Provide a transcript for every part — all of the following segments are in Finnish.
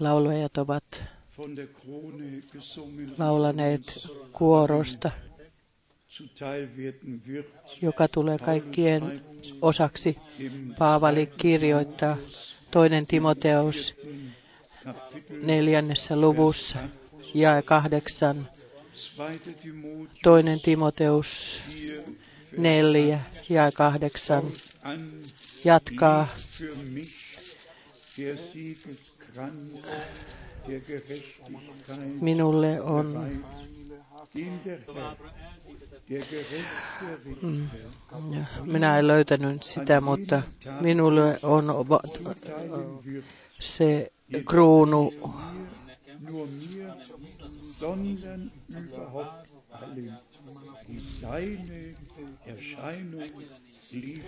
Laulajat ovat laulaneet kuorosta, joka tulee kaikkien osaksi. Paavali kirjoittaa toinen Timoteus neljännessä luvussa ja kahdeksan, 2. Timotheus toinen Timoteus neljä ja kahdeksan. An jatkaa für mich der Siegeskranz der Gerechtigkeit minulle on Ja, Minä en löytänyt sitä, mutta minulle on se kruunu. Sondern überhaupt allen, die seine Erscheinung lieb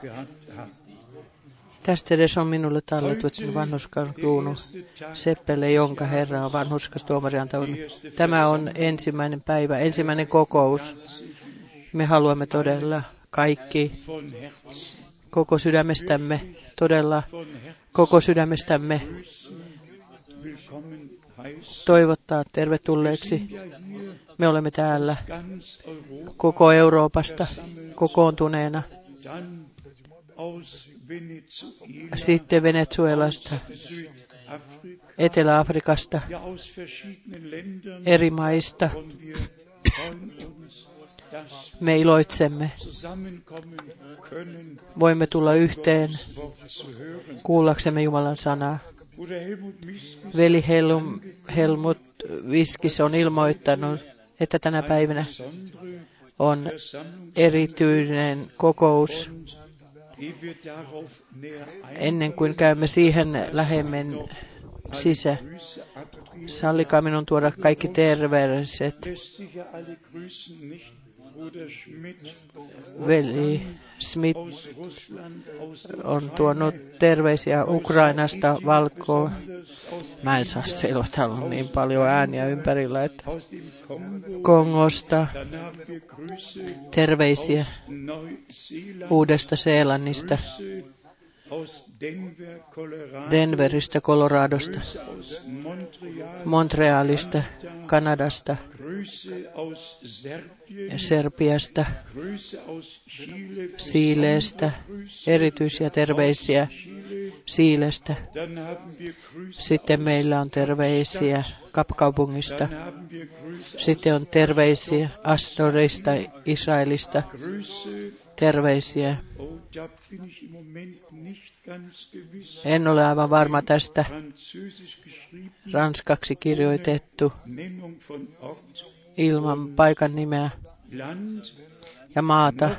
gehabt. haben. Tästä edes on minulle talletettu vanhuskan kruunu Seppelle, jonka Herra on vanhuskas tuomari antanut. Tämä on ensimmäinen päivä, ensimmäinen kokous. Me haluamme todella kaikki koko sydämestämme, todella koko sydämestämme toivottaa tervetulleeksi. Me olemme täällä koko Euroopasta kokoontuneena. Sitten Venezuelasta, Etelä-Afrikasta, eri maista. Me iloitsemme. Voimme tulla yhteen zu hören. kuullaksemme Jumalan sanaa. Veli Helm, Helmut Viskis on ilmoittanut, että tänä päivänä on erityinen kokous. Ennen kuin käymme siihen lähemmin sisä, sallikaa minun tuoda kaikki terveiset. Veli Smith on tuonut terveisiä Ukrainasta, Valkoa. aus, Mä en saa täällä on niin paljon ääniä ympärillä, että. Kongosta terveisiä Uudesta Seelannista, Denveristä, Coloradosta, Montrealista, Kanadasta. Serbiasta, Siileestä, erityisiä terveisiä. Siilestä. Sitten meillä on terveisiä Kapkaupungista. Sitten on terveisiä Astorista, Israelista. Terveisiä. En ole aivan varma tästä. Ranskaksi kirjoitettu ilman paikan nimeä ja maata.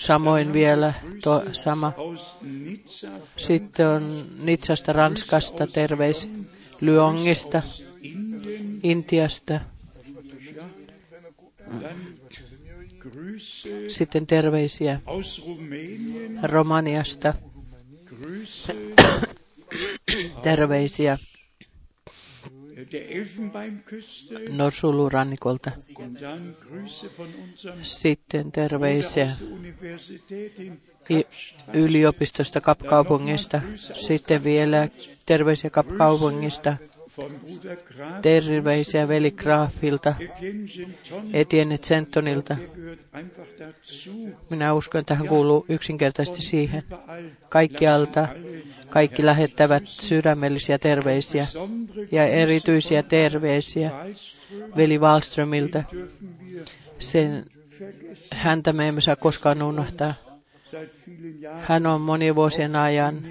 Samoin vielä tuo sama. Sitten on Nitsasta, Ranskasta, terveis. Lyongista, Intiasta. Sitten terveisiä Romaniasta, terveisiä Norsulurannikolta. Sitten terveisiä yliopistosta Kapkaupungista. Sitten vielä terveisiä Kapkaupungista. Terveisiä veli Graafilta, Etienne dazu. Minä uskon, että hän kuuluu yksinkertaisesti siihen. Kaikkialta kaikki lähettävät sydämellisiä terveisiä ja erityisiä terveisiä veli Wallströmiltä. Sen, häntä me emme saa koskaan unohtaa. Hän on monien vuosien ajan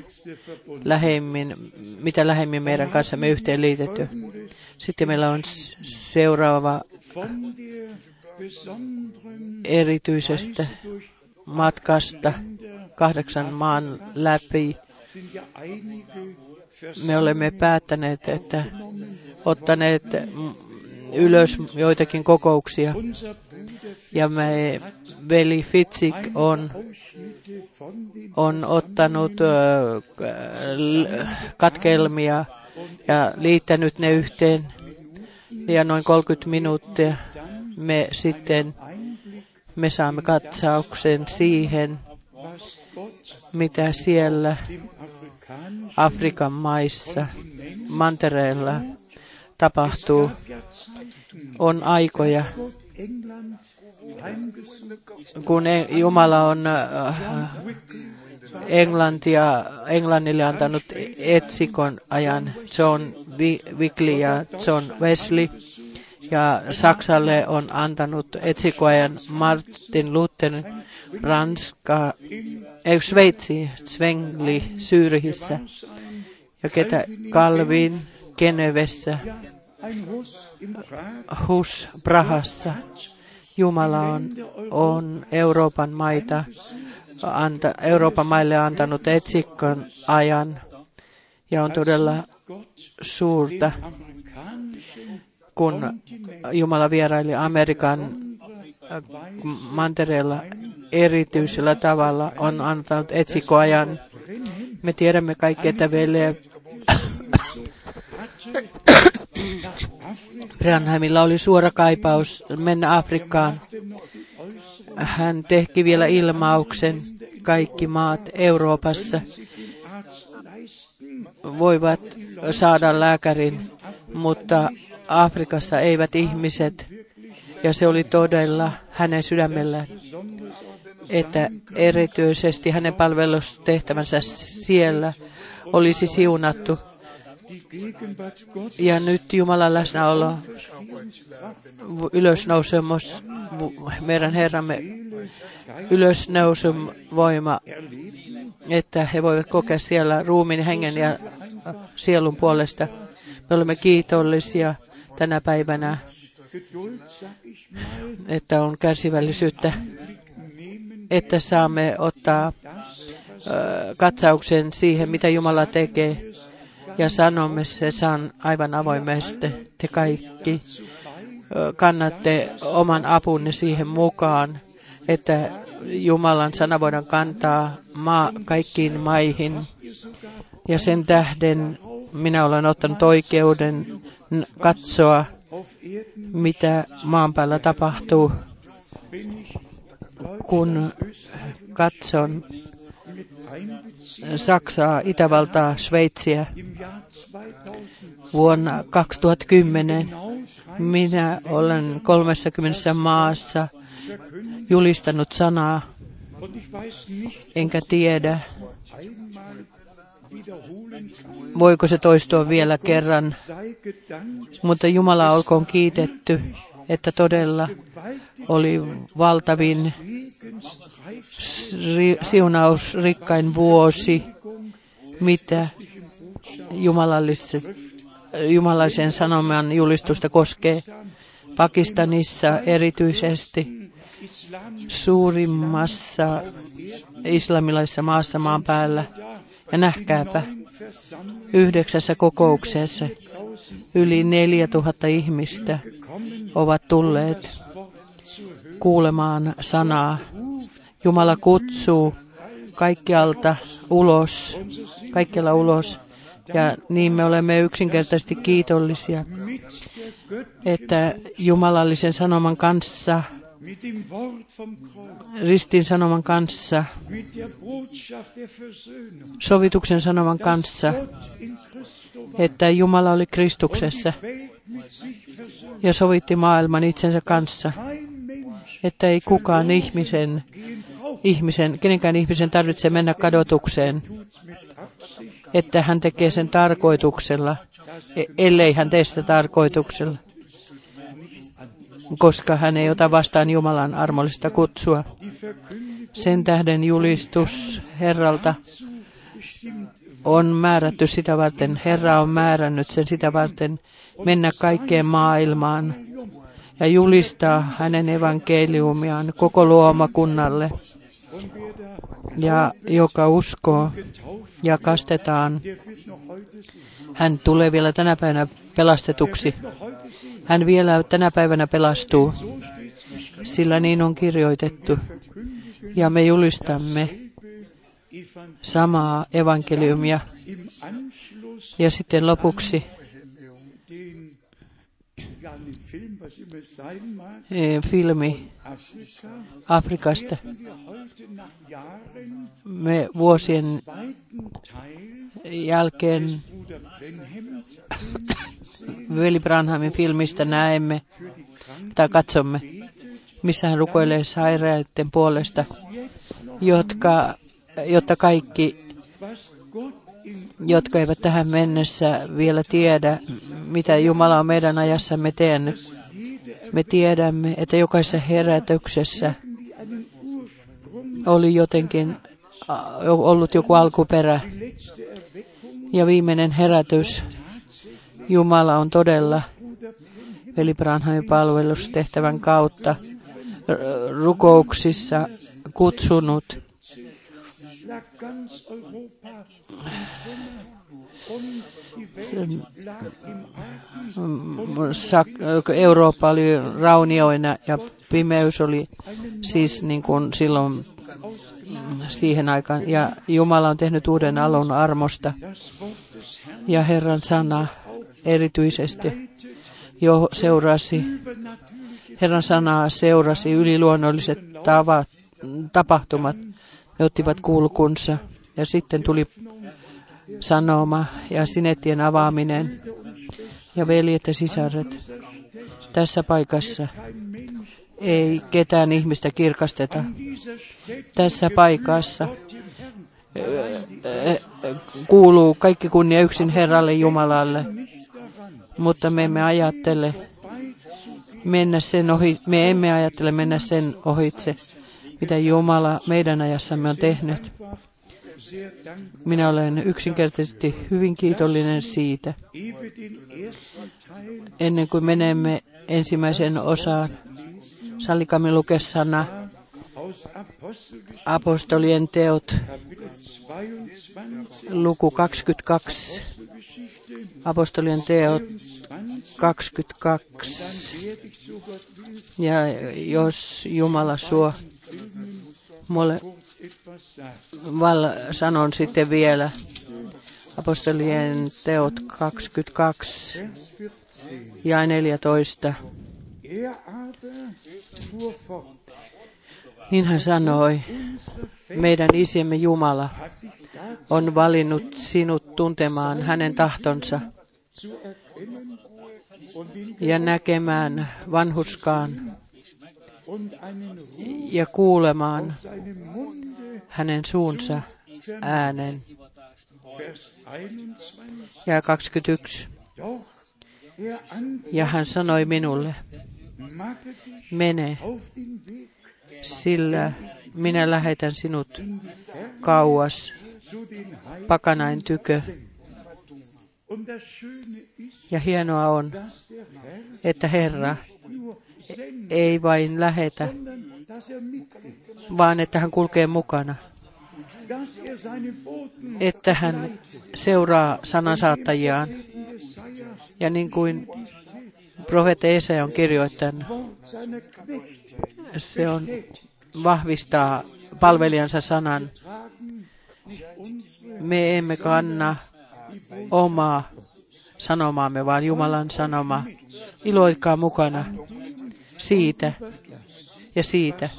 lähemmin, mitä lähemmin meidän kanssamme yhteen liitetty. Sitten meillä on seuraava erityisestä matkasta kahdeksan maan läpi. Me olemme päättäneet, että ottaneet ylös joitakin kokouksia. Ja me, veli Fitsik on, on ottanut katkelmia ja liittänyt ne yhteen. Ja noin 30 minuuttia me sitten me saamme katsauksen siihen, mitä siellä Afrikan maissa, mantereella tapahtuu. On aikoja, kun E- Jumala on äh, Englantia, Englannille antanut etsikon ajan John Wickley ja John Wesley. Ja Saksalle on antanut etsikoajan Martin Luther, Ranska, ei Sveitsi, Zwengli, Syyrihissä ja ketä Calvin, Genevessä, Hus, Prahassa. Jumala on, on Euroopan maita, anta, Euroopan maille antanut etsikon ajan ja on todella suurta, kun Jumala vieraili Amerikan äh, mantereella erityisellä tavalla, on antanut etsikoajan. Me tiedämme kaikki, että Vele Branhamilla oli suora kaipaus mennä Afrikkaan. Hän teki vielä ilmauksen, kaikki maat Euroopassa voivat saada lääkärin, mutta Afrikassa eivät ihmiset. Ja se oli todella hänen sydämellään, että erityisesti hänen palvelustehtävänsä siellä olisi siunattu. Ja nyt Jumalan läsnäolo, ylösnousemus, meidän Herramme ylösnousun voima, että he voivat kokea siellä ruumin, hengen ja sielun puolesta. Me olemme kiitollisia tänä päivänä, että on kärsivällisyyttä, että saamme ottaa ö, katsauksen siihen, mitä Jumala tekee. Ja sanomme se san aivan avoimesti. Te kaikki kannatte oman apunne siihen mukaan, että Jumalan sana voidaan kantaa maa, kaikkiin maihin. Ja sen tähden minä olen ottanut oikeuden katsoa, mitä maan päällä tapahtuu, kun katson Saksaa, Itävaltaa, Sveitsiä im Jahr 2000 vuonna 2010. hinaus Minä olen 30 maassa julistanut sanaa, enkä tiedä, voiko se toistua vielä kerran, mutta Jumala olkoon kiitetty, että todella oli valtavin siunaus, rikkain vuosi, mitä jumalallisen sanoman julistusta koskee. Pakistanissa erityisesti suurimmassa islamilaisessa maassa maan päällä. Ja nähkääpä, yhdeksässä kokouksessa yli 4000 ihmistä ovat tulleet kuulemaan sanaa. Jumala kutsuu kaikkialta ulos, kaikkialla ulos. Ja niin me olemme yksinkertaisesti kiitollisia, että jumalallisen sanoman kanssa, ristin sanoman kanssa, sovituksen sanoman kanssa, että Jumala oli Kristuksessa Ja sovitti maailman itsensä kanssa, että ei kukaan ihmisen, ihmisen, kenenkään ihmisen tarvitse mennä kadotukseen, että hän tekee sen tarkoituksella, e- ellei hän tee sitä tarkoituksella, koska hän ei ota vastaan Jumalan armollista kutsua. Sen tähden julistus Herralta on määrätty sitä varten, Herra on määrännyt sen sitä varten mennä kaikkeen maailmaan ja julistaa hänen evankeliumiaan koko luomakunnalle. Ja joka uskoo ja kastetaan, hän tulee vielä tänä päivänä pelastetuksi. Hän vielä tänä päivänä pelastuu, sillä niin on kirjoitettu. Ja me julistamme samaa evankeliumia. Ja sitten lopuksi den, ja, den Film, was immer sein mag, eh, filmi Afrika, Afrikasta. Me vuosien jälkeen Veli Branhamin filmistä näemme tai katsomme, missä hän rukoilee sairaiden puolesta, jotka, jotta kaikki, jotka eivät tähän mennessä vielä tiedä, mitä Jumala on meidän ajassamme tehnyt. Me tiedämme, että jokaisessa herätyksessä oli jotenkin ollut joku alkuperä. Ja viimeinen herätys, Jumala on todella veli Branhamin palvelustehtävän kautta rukouksissa kutsunut Eurooppa oli raunioina ja pimeys oli siis niin kuin silloin mm, siihen aikaan. Ja Jumala on tehnyt uuden alun armosta ja Herran sana erityisesti jo seurasi, Herran sanaa seurasi yliluonnolliset tavat, tapahtumat. Ne ottivat kulkunsa ja sitten tuli sanoma ja sinettien avaaminen ja veljet ja sisaret. Tässä paikassa ei ketään ihmistä kirkasteta. Tässä paikassa Herrn. eh, kuuluu kaikki kunnia yksin Herralle Jumalalle, mutta me emme ajattele mennä sen ohi, me emme ajattele mennä sen ohitse, mitä Jumala meidän ajassamme on tehnyt. Minä olen yksinkertaisesti hyvin kiitollinen siitä. Ennen kuin menemme ensimmäiseen osaan, sallikamme lukea sana apostolien teot, Kapitel 22, luku 22, Apostelgeschichte apostolien teot 20, 22. werde ich so Gott will Ja jos Jumala suo, mulle val, sanon sitten vielä apostolien teot 22 Vers 14. ja 14. Er aber fuhr fort. Niin hän sanoi, meidän isiemme Jumala on valinnut sinut tuntemaan hänen tahtonsa ja näkemään vanhuskaan ja kuulemaan hänen suunsa äänen. Vers 21. Ja 21. Doch er Ja hän sanoi minulle, mene, sillä minä lähetän sinut kauas pakanain tykö. Ja hienoa on, että Herra ei vain lähetä, vaan että hän kulkee mukana. Että hän seuraa sanansaattajiaan. Ja niin kuin profeetta Esa on kirjoittanut, se on vahvistaa palvelijansa sanan. Me emme kanna omaa sanomaamme, vaan Jumalan sanoma. Iloikaa mukana siitä. Ja siitä,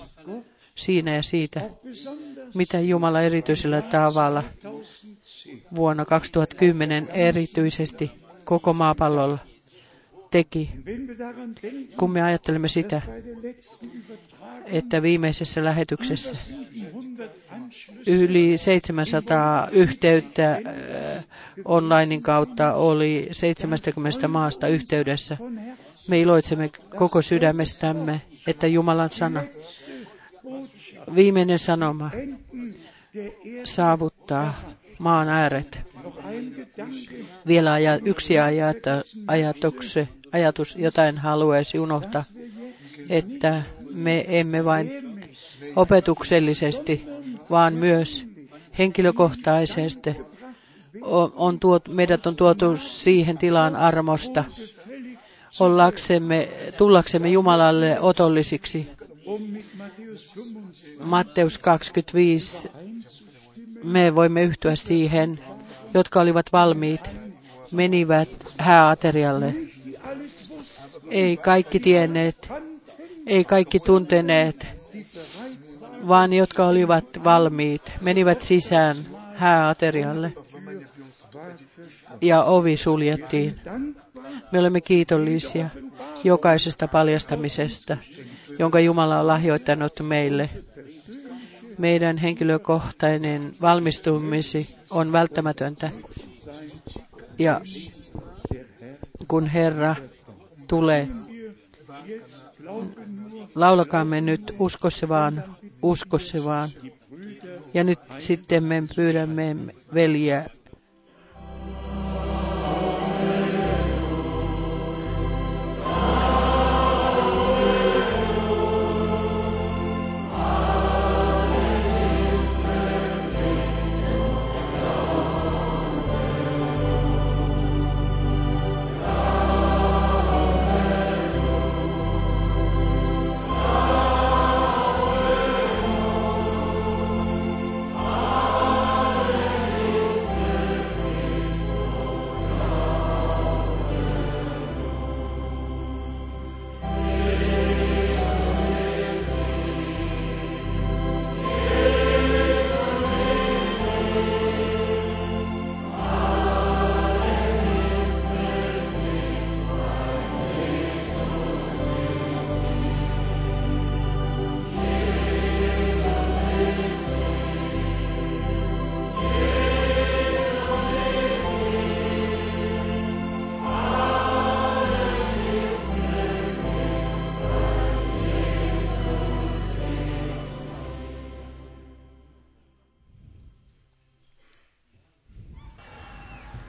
siinä ja siitä, mitä Jumala erityisellä tavalla vuonna 2010 erityisesti koko maapallolla teki, kun me ajattelemme sitä, että viimeisessä lähetyksessä 700 Anschlüsse yli 700 yhteyttä onlinein kautta oli 70 maasta yhteydessä. Me iloitsemme koko sydämestämme, että Jumalan sana, viimeinen sanoma, saavuttaa maan ääret. Vielä aja, yksi ajatus, ajatus, jotain haluaisi unohtaa, että me emme vain opetuksellisesti, vaan myös henkilökohtaisesti on, on tuot, meidät on tuotu siihen tilaan armosta, ollaksemme, tullaksemme Jumalalle otollisiksi. mit Matthäus 25 Matteus 25, me voimme yhtyä siihen, jotka olivat valmiit, menivät hääaterialle. Ei kaikki tienneet, ei kaikki tunteneet, vaan jotka olivat valmiit, menivät sisään hääaterialle ja ovi suljettiin. Me olemme kiitollisia jokaisesta paljastamisesta, jonka Jumala on lahjoittanut meille. Meidän henkilökohtainen valmistumisi on välttämätöntä. Ja kun Herra tulee, laulakaamme nyt uskosse vaan, uskosse vaan. Ja nyt sitten me pyydämme veljeä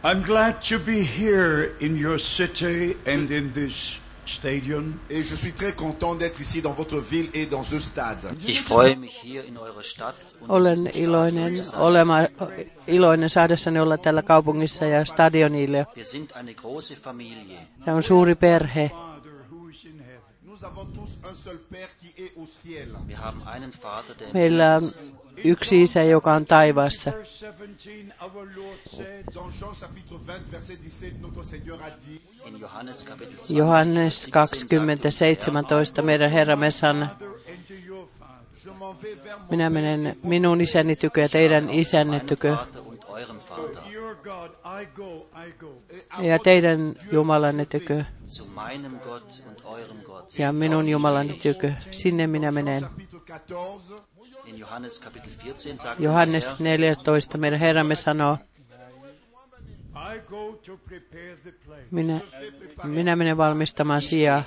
I'm glad to be here in your city and in this stadium. Et je suis très content d'être ici dans votre ville et dans ce stade. Ich freue mich hier in eurer Stadt und Olen iloinen, olema, iloinen saadessani olla tällä kaupungissa ja stadionille. wir sind eine große Familie. Tämä on suuri perhe. Nous avons tous un seul Père qui est au ciel. Wir haben einen Vater, der im Meillä Himmel on ist. Yksi isä, joka on taivaassa. Verse 17, our Lord said, Dans Jean chapitre 20, verset 17, notre Seigneur a dit In Johannes Kapitel 20, Johannes 17 20, sagt, 17, meidän Herramme sanoo, minä menen minun isäni tykö ja teidän isänne tykö ja teidän Jumalanne tykö ja minun Jumalani tykö. Sinne minä menen. Chapitre 14. In Johannes Kapitel 14 sagt Johannes unser Herr, 14, meidän Herramme sanoo, minä, minä menen valmistamaan sijaa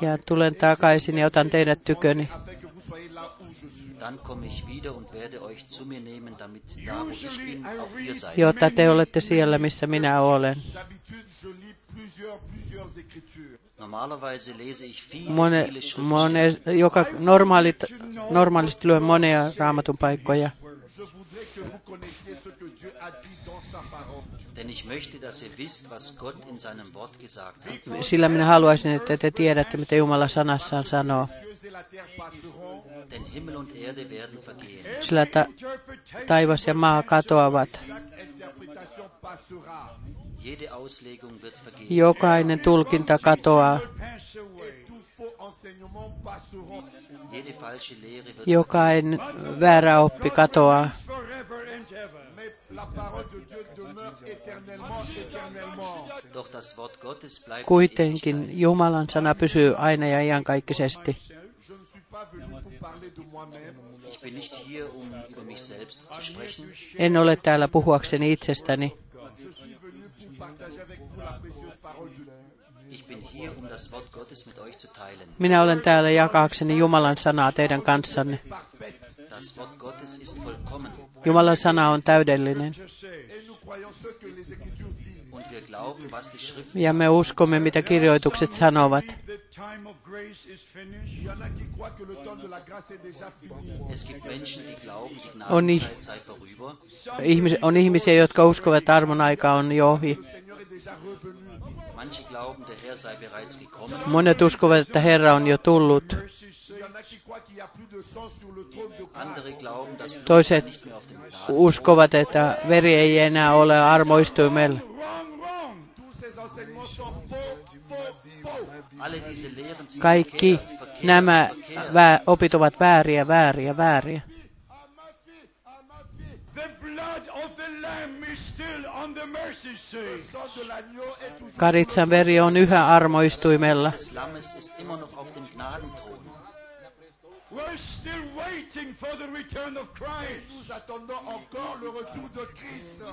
ja tulen takaisin ja otan teidät tyköni. afin que vous soyez là où je suis. Dann komme ich wieder und werde euch zu mir nehmen, damit da, wo ich Usually bin, I auch ihr read seid. Jotta te olette siellä, missä minä olen. Mone, mone, joka normaalit, normaalisti luen monia raamatun paikkoja. Sillä minä haluaisin, että te tiedätte, mitä Jumala sanassaan sanoo. Cieux et la terre passeront, Denn Himmel und Erde werden vergehen. Sillä ta- taivas ja maa katoavat. Jokainen tulkinta katoaa. Jokainen väärä oppi katoaa. Kuitenkin Jumalan sana pysyy aina ja iankaikkisesti. Um. En ole täällä puhuakseni itsestäni. Je suis venu pour partager avec vous la précieuse parole de Dieu. Ich bin hier, um das Wort Gottes mit euch zu teilen. Minä olen täällä jakaakseni Jumalan sanaa teidän kanssanne. Jumalan sana on täydellinen. Ja me uskomme, mitä kirjoitukset sanovat. On niin. Gnadenzeit sei vorüber. Ihmis, on ihmisiä, jotka uskovat, että armon aika on jo ohi. Monet uskovat, että Herra on jo tullut. Toiset uskovat, että veri ei enää ole armoistuimella. Kaikki nämä opit ovat vääriä, vääriä, vääriä. Karitsan veri on yhä armoistuimella.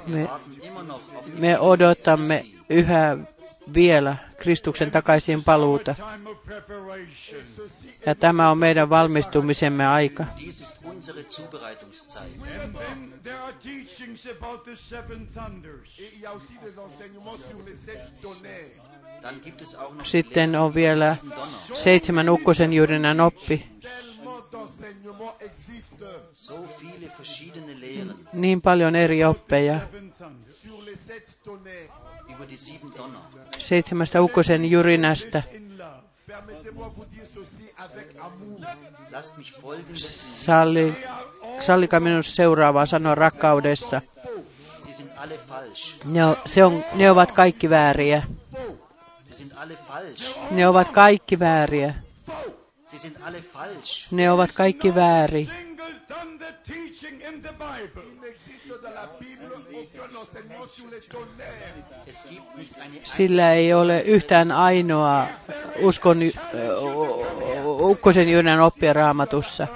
Me, me odotamme yhä vielä Kristuksen takaisin paluuta. Ja tämä on meidän valmistumisemme aika. Sitten on vielä seitsemän ukkosen juurinan oppi. Niin paljon eri oppeja seitsemästä ukkosen jurinasta. Salli, sallika minun seuraavaa sanoa rakkaudessa. Ne, on, se on, ne ovat kaikki vääriä. Ne ovat kaikki vääriä. Ne ovat kaikki vääriä beyond the teaching in the Bible. Il n'existe dans la Bible aucun enseignement sur les tonnerres. Sillä ei ole yhtään ainoa uskon ukkosen jynän oppia raamatussa.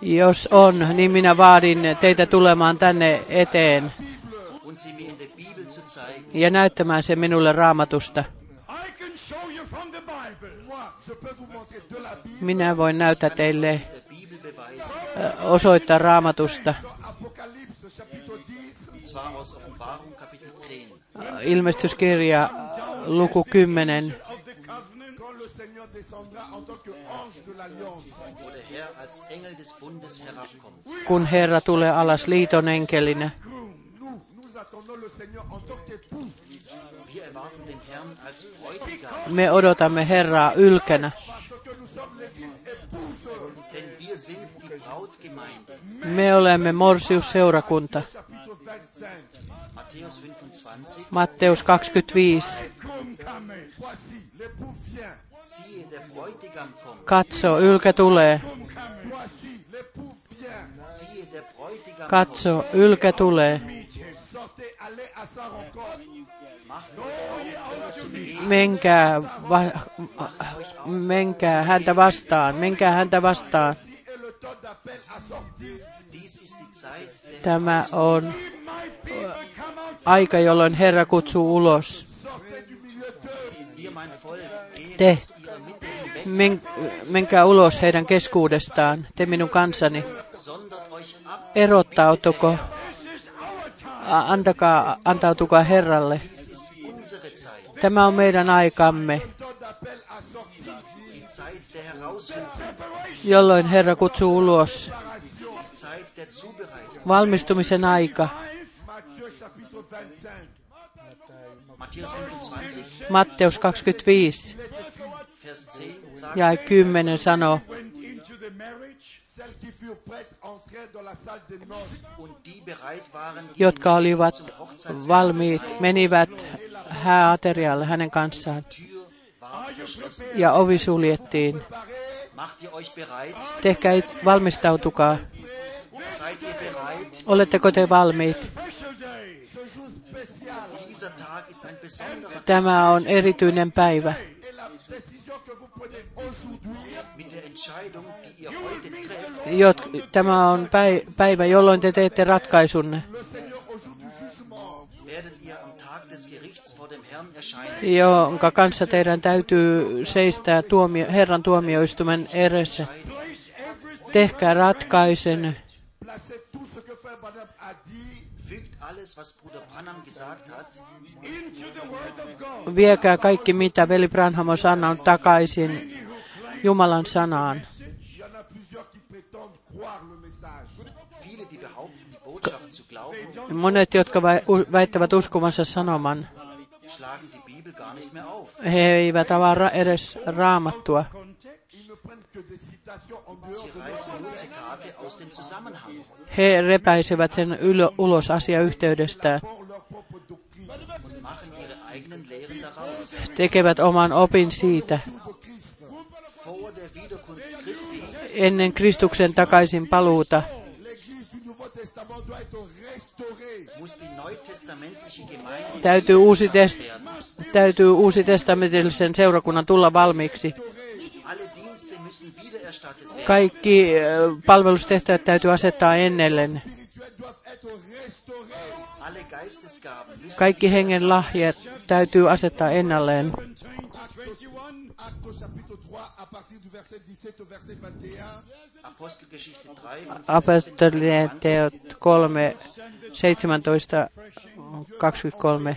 Jos on, niin minä vaadin teitä tulemaan tänne eteen ja näyttämään sen minulle raamatusta. Minä voin näyttää teille osoittaa raamatusta. Ilmestyskirja luku 10. Kun Herra tulee alas liiton enkelinä, me odotamme Herraa ylkenä. Me olemme Morsius-seurakunta. Matteus 25. Katso, ylkä tulee. Katso, ylkä tulee menkää, va, menkää häntä vastaan, menkää häntä vastaan. Tämä on aika, jolloin Herra kutsuu ulos. Te, men, menkää ulos heidän keskuudestaan, te minun kansani. Erottautuko, antakaa, antautukaa Herralle. Tämä on meidän aikamme, jolloin Herra kutsuu ulos. Valmistumisen aika. Matteus 25 ja 10 sanoo, jotka olivat valmiit, menivät hääaterialle hänen kanssaan. Ja ovi suljettiin. Tehkää valmistautukaa. Oletteko te valmiit? Tämä on erityinen päivä. Jot, tämä on päivä, jolloin te teette ratkaisunne. jonka kanssa teidän täytyy seistää tuomio, Herran tuomioistuimen edessä. Tehkää ratkaisen. Viekää kaikki, mitä veli Branham on sanonut, takaisin Jumalan sanaan. Monet, jotka väittävät uskovansa sanoman, he eivät avaa ra- edes raamattua. He repäisevät sen yl- ulos asiayhteydestään. Tekevät oman opin siitä. Ennen Kristuksen takaisin paluuta täytyy uusi testamentti täytyy uusi testamentillisen seurakunnan tulla valmiiksi. Kaikki palvelustehtävät täytyy asettaa ennellen. Kaikki hengen lahjat täytyy asettaa ennalleen. Apostolien teot 3, 17, 23.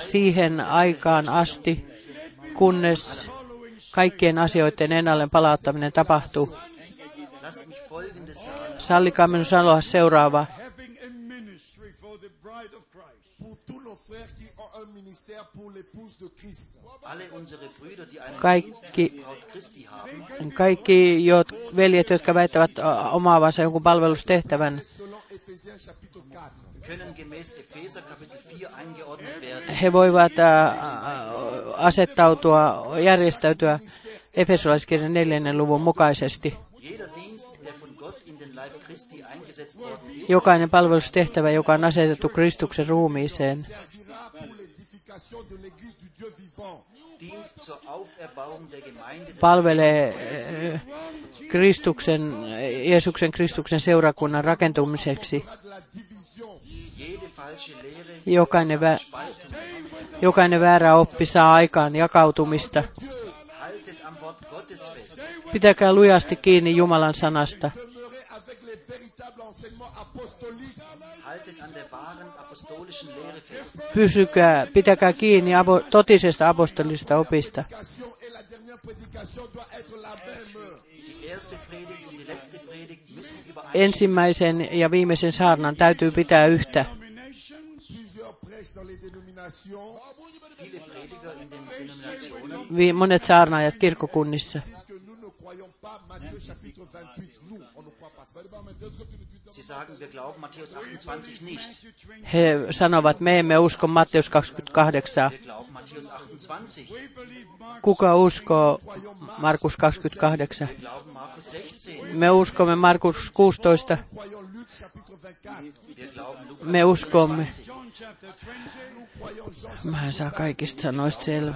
siihen aikaan asti, kunnes kaikkien asioiden ennalleen palauttaminen tapahtuu. Sallikaa minun sanoa seuraava. Kaikki, kaikki jot, veljet, jotka väittävät omaavansa jonkun palvelustehtävän, he voivat äh, äh, asettautua, järjestäytyä Efesolaiskirjan neljännen luvun mukaisesti. Jokainen palvelustehtävä, joka on asetettu Kristuksen ruumiiseen, palvelee äh, Kristuksen, Jeesuksen Kristuksen seurakunnan rakentumiseksi. Jokainen, vä- jokainen väärä oppi saa aikaan jakautumista. Pitäkää lujasti kiinni Jumalan sanasta. Pysykää, pitäkää kiinni abo, totisesta apostolista opista. Ensimmäisen ja viimeisen saarnan täytyy pitää yhtä monet saarnaajat kirkkokunnissa. He sanovat, me emme usko Matteus 28. Kuka uskoo Markus 28? Me uskomme Markus 16. Me uskomme Mä en saa kaikista sanoista selvä.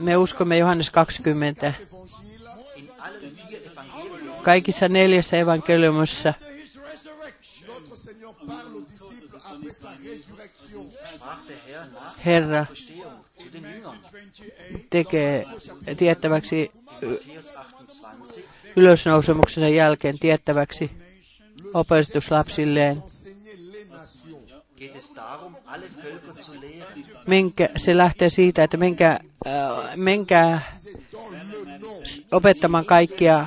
Me uskomme Johannes 20. Kaikissa neljässä evankeliumissa Herra tekee tiettäväksi ylösnousemuksensa jälkeen tiettäväksi opetuslapsilleen menkä, se lähtee siitä, että menkää, äh, menkää opettamaan kaikkia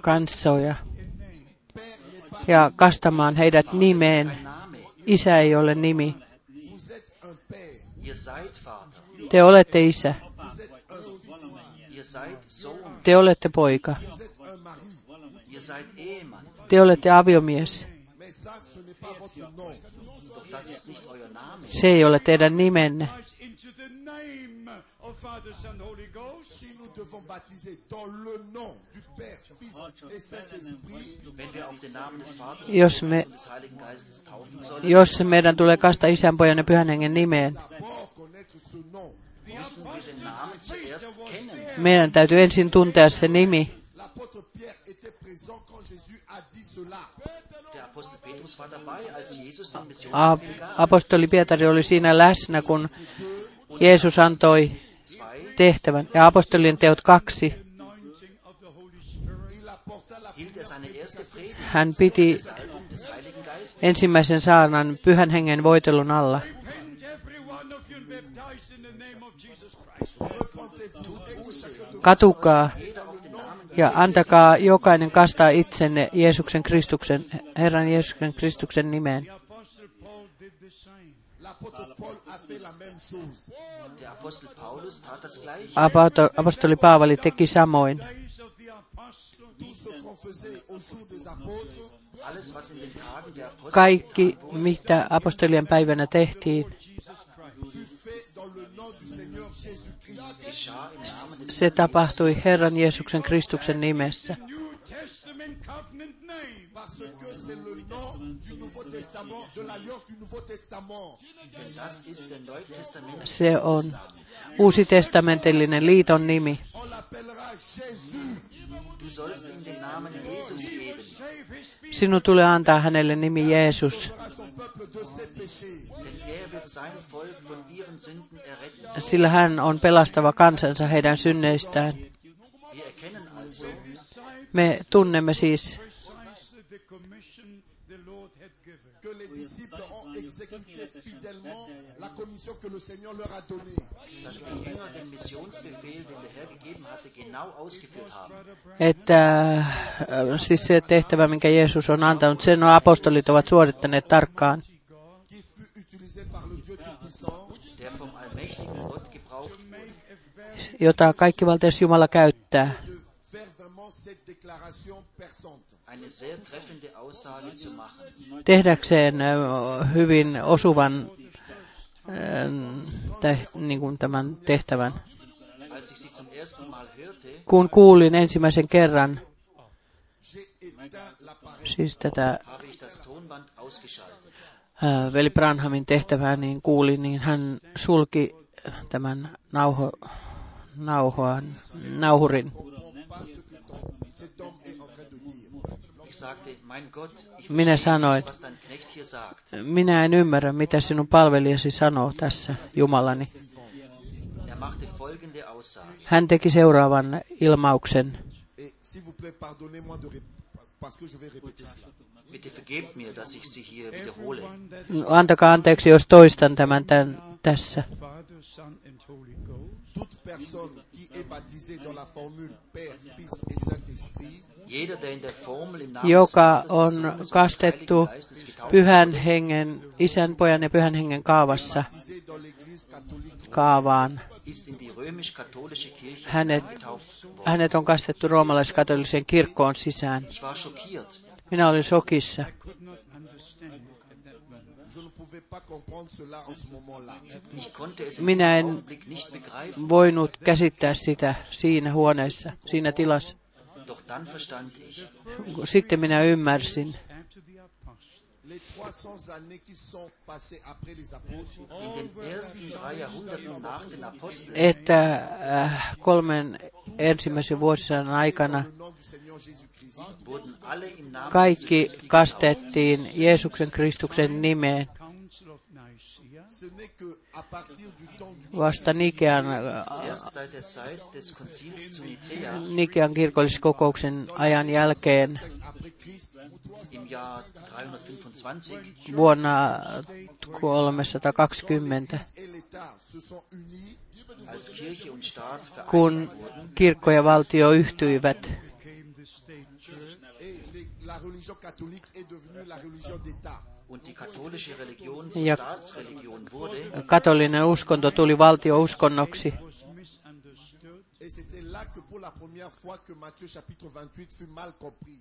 kansoja ja kastamaan heidät nimeen. Isä ei ole nimi. Te olette isä. Te olette poika. Te olette aviomies. Se ei ole teidän nimenne. Jos, me, jos meidän tulee kasta isän, pojan ja pyhän hengen nimeen, meidän täytyy ensin tuntea se nimi. Apostoli Pietari oli siinä läsnä, kun Jeesus antoi tehtävän. Ja apostolien teot kaksi. Hän piti ensimmäisen saarnan pyhän hengen voitelun alla. Katukaa ja antakaa jokainen kastaa itsenne Jeesuksen Kristuksen, Herran Jeesuksen Kristuksen nimeen. Apostoli Paavali teki samoin. Kaikki, mitä apostolien päivänä tehtiin, se tapahtui Herran Jeesuksen Kristuksen nimessä. Se on uusi testamentillinen liiton nimi. Sinun tulee antaa hänelle nimi Jeesus, Sillä hän on pelastava kansansa heidän synneistään. Me tunnemme siis, että äh, siis se tehtävä, minkä Jeesus on antanut, sen apostolit ovat suorittaneet tarkkaan, sehr treffende Aussage zu machen. tehdäkseen hyvin osuvan äh, te, niin kuin tämän tehtävän. Kun kuulin ensimmäisen kerran siis tätä äh, veli Branhamin tehtävää, niin kuulin, niin hän sulki tämän nauho, nauhoan, nauhurin. Minä sanoin, minä en ymmärrä, mitä sinun palvelijasi sanoo tässä, Jumalani. Er. Hän teki seuraavan ilmauksen. Antakaa anteeksi, jos toistan tämän tämän tässä. Personne qui est baptisée dans la formule Père, Fils et Saint-Esprit Jeder, der in der Formel im Namen joka on kastettu pyhän hengen, isän, pojan ja pyhän hengen kaavassa kaavaan. ist in die römisch-katholische Kirche Hänet, hänet on kastettu roomalaiskatoliseen kirkkoon sisään. Minä olin shokissa. Minä en voinut käsittää sitä siinä huoneessa, siinä tilassa. Sitten minä ymmärsin, Les 300 années qui sont passées après les apôtres Aposteln että äh, kolmen ensimmäisen vuosisadan aikana kaikki kastettiin Jeesuksen Kristuksen nimeen. Vasta Nikean, Nicea. Nikean kirkolliskokouksen ajan jälkeen im Jahr 325 vuonna 320, et l'État se sont unis, als Kirche und Staat kun kirkko ja valtio yhtyivät Ja. Staatsreligion wurde, katolinen uskonto tuli valtiouskonnoksi. Et c'était là que pour la première fois que Matthieu chapitre 28 fut mal compris.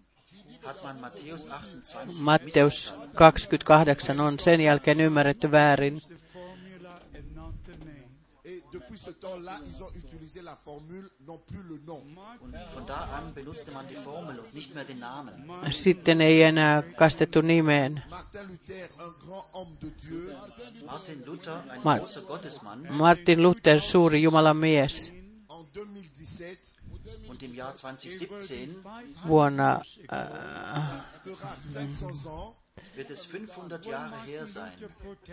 Hat man Matthäus 28 Matteus missverstanden. 28 on sen jälkeen ymmärretty väärin. The formula and not the name. Et depuis ce temps-là, ils ont utilisé la formule, non plus le nom. Und von da an benutzte man die Formel und nicht mehr den Namen. Sitten ei enää kastettu nimeen. Martin Luther, un grand homme de Dieu, Martin Luther, ein Ma- großer Gottesmann, Martin Luther, suuri Jumalan mies, en 2017, und im Jahr 2017 vuonna äh, fera 500 ans wird es 500 Jahre her sein.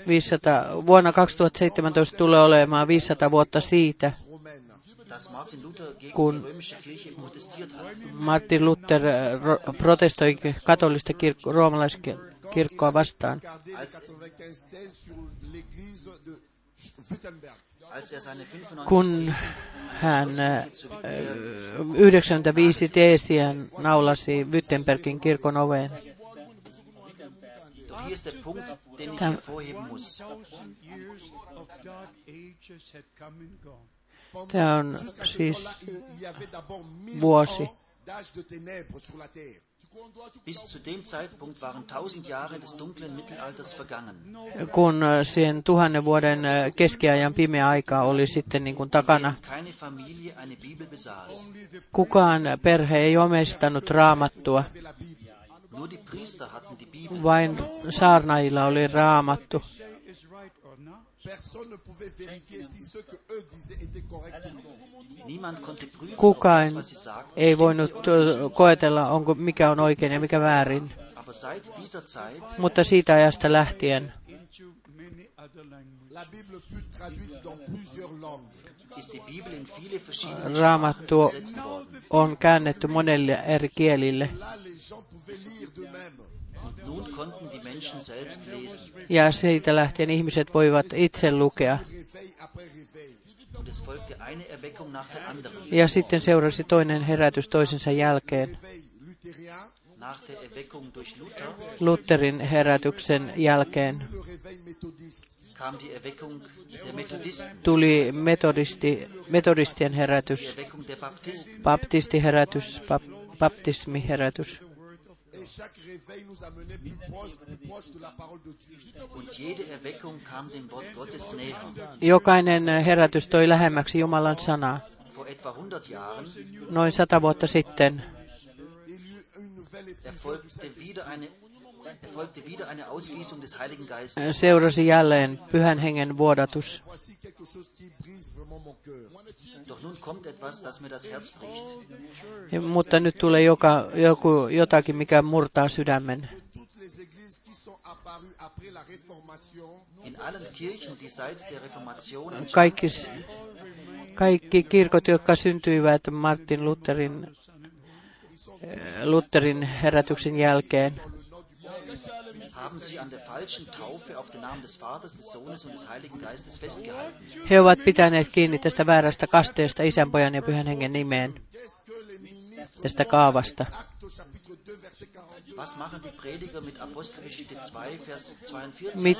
500, vuonna 2017 tulee olemaan 500 vuotta siitä, Kun-. Martin Luther äh, ro- protestoi katolista kirkko, roomalaiskirkkoa vastaan. Regardez 95 thèses sur l'église de Wittenberg. Als seine 95 Kun hän äh, 95 teesiä naulasi Wittenbergin kirkon oveen. Gone. Tämä on siis vuosi. Bis zu dem Zeitpunkt waren 1000 Jahre des dunklen Mittelalters vergangen. kun äh, siihen tuhannen vuoden äh, keskiajan pimeä aika oli sitten niin kuin takana. Kukaan perhe ei omistanut raamattua, vain saarnailla oli raamattu. Personne ne pouvait vérifier si ce que eux disaient était correct ou non. Niemand konnte prüfen, ob Kukaan das, was sie sagten, ei voinut ö, koetella, onko mikä on oikein ja mikä väärin. Mutta siitä ajasta lähtien raamattu on käännetty monelle eri kielille. Ja siitä lähtien ihmiset voivat itse lukea. Ja sitten seurasi toinen herätys toisensa jälkeen. Lutherin herätyksen jälkeen tuli metodisti, metodistien herätys, die Erweckung der Baptisten. baptistiherätys, bap, baptismiherätys. Et chaque réveil nous amenait plus proche, plus proche de la parole de Dieu. Und jede Erweckung kam dem Wort Gottes näher. Jokainen herätys toi lähemmäksi Jumalan sanaa. Vor etwa 100 Jahren Noin sata vuotta sitten Il y eut une nouvelle effusion du erfolgte Saint-Esprit. wieder eine, erfolgte wieder eine Ausgießung des Heiligen Geistes. seurasi jälleen pyhän hengen vuodatus. Ja, Mutta nyt tulee joka, joku, jotakin, mikä murtaa sydämen. Kaikki, kaikki kirkot, jotka syntyivät Martin Lutherin, eh, Lutherin herätyksen jälkeen, haben sie an der falschen Taufe auf den Namen des Vaters, des Sohnes und des Heiligen Geistes festgehalten. he ovat pitäneet kiinni tästä väärästä kasteesta isän, pojan ja pyhän hengen nimeen, tästä kaavasta. Acte au chapitre 2, verset 42. Was machen die Prediger mit Apostelgeschichte 2, Vers 42? Mit,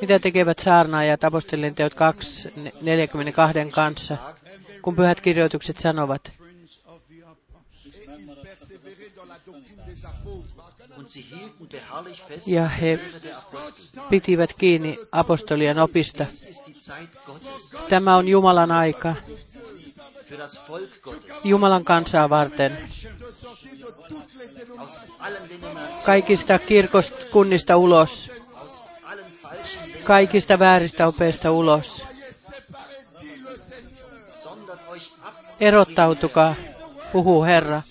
mitä tekevät saarnaajat apostolien teot 2, 42 kanssa, kun pyhät kirjoitukset sanovat, ja he pitivät kiinni apostolien opista. Tämä on Jumalan aika. Jumalan kansaa varten. Kaikista kirkoskunnista ulos, kaikista vääristä opeista ulos. Erottautukaa, puhuu Herra.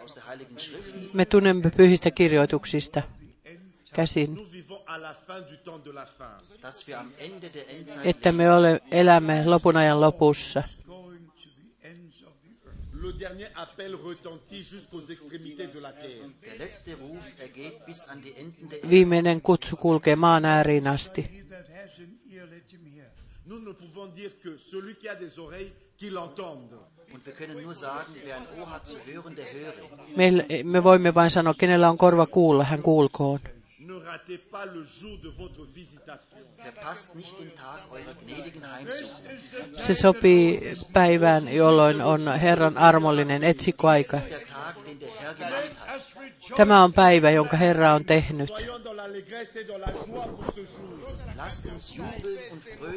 Aus der Heiligen Schrift, Me tunnemme pyhistä kirjoituksista käsin, että me ole, elämme lopun ajan lopussa. Le dernier appel retentit jusqu'aux extrémités de la terre. Viimeinen kutsu kulkee maan ääriin asti. Nous ne pouvons dire que celui qui a des oreilles, qu'il entende. Und wir können nur sagen, wer ein Ohr hat zu hören, der höre. Meille, me voimme vain sanoa, kenellä on korva kuulla, hän kuulkoon. Ne ratez pas le jour de votre visitation. Verpasst nicht den Tag eurer gnädigen Heimsuchung. Se sopii päivään, jolloin on Herran armollinen ist der Tag, den der Herr gemacht hat. Tämä on päivä, jonka Herra on tehnyt.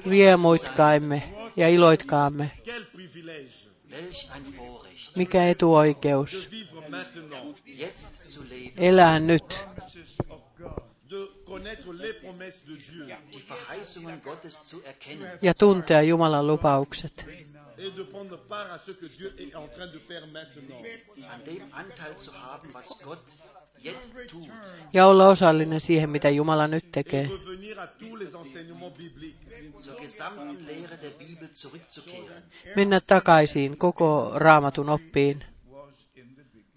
Riemuitkaimme ja iloitkaamme. Mikä etuoikeus. Elää nyt. ja tuntea Jumalan lupaukset et de prendre part à ce que Dieu est en train de faire maintenant. an dem Anteil zu haben, was Gott jetzt tut. ja olla osallinen siihen, mitä Jumala nyt tekee. Mennä takaisin koko raamatun oppiin,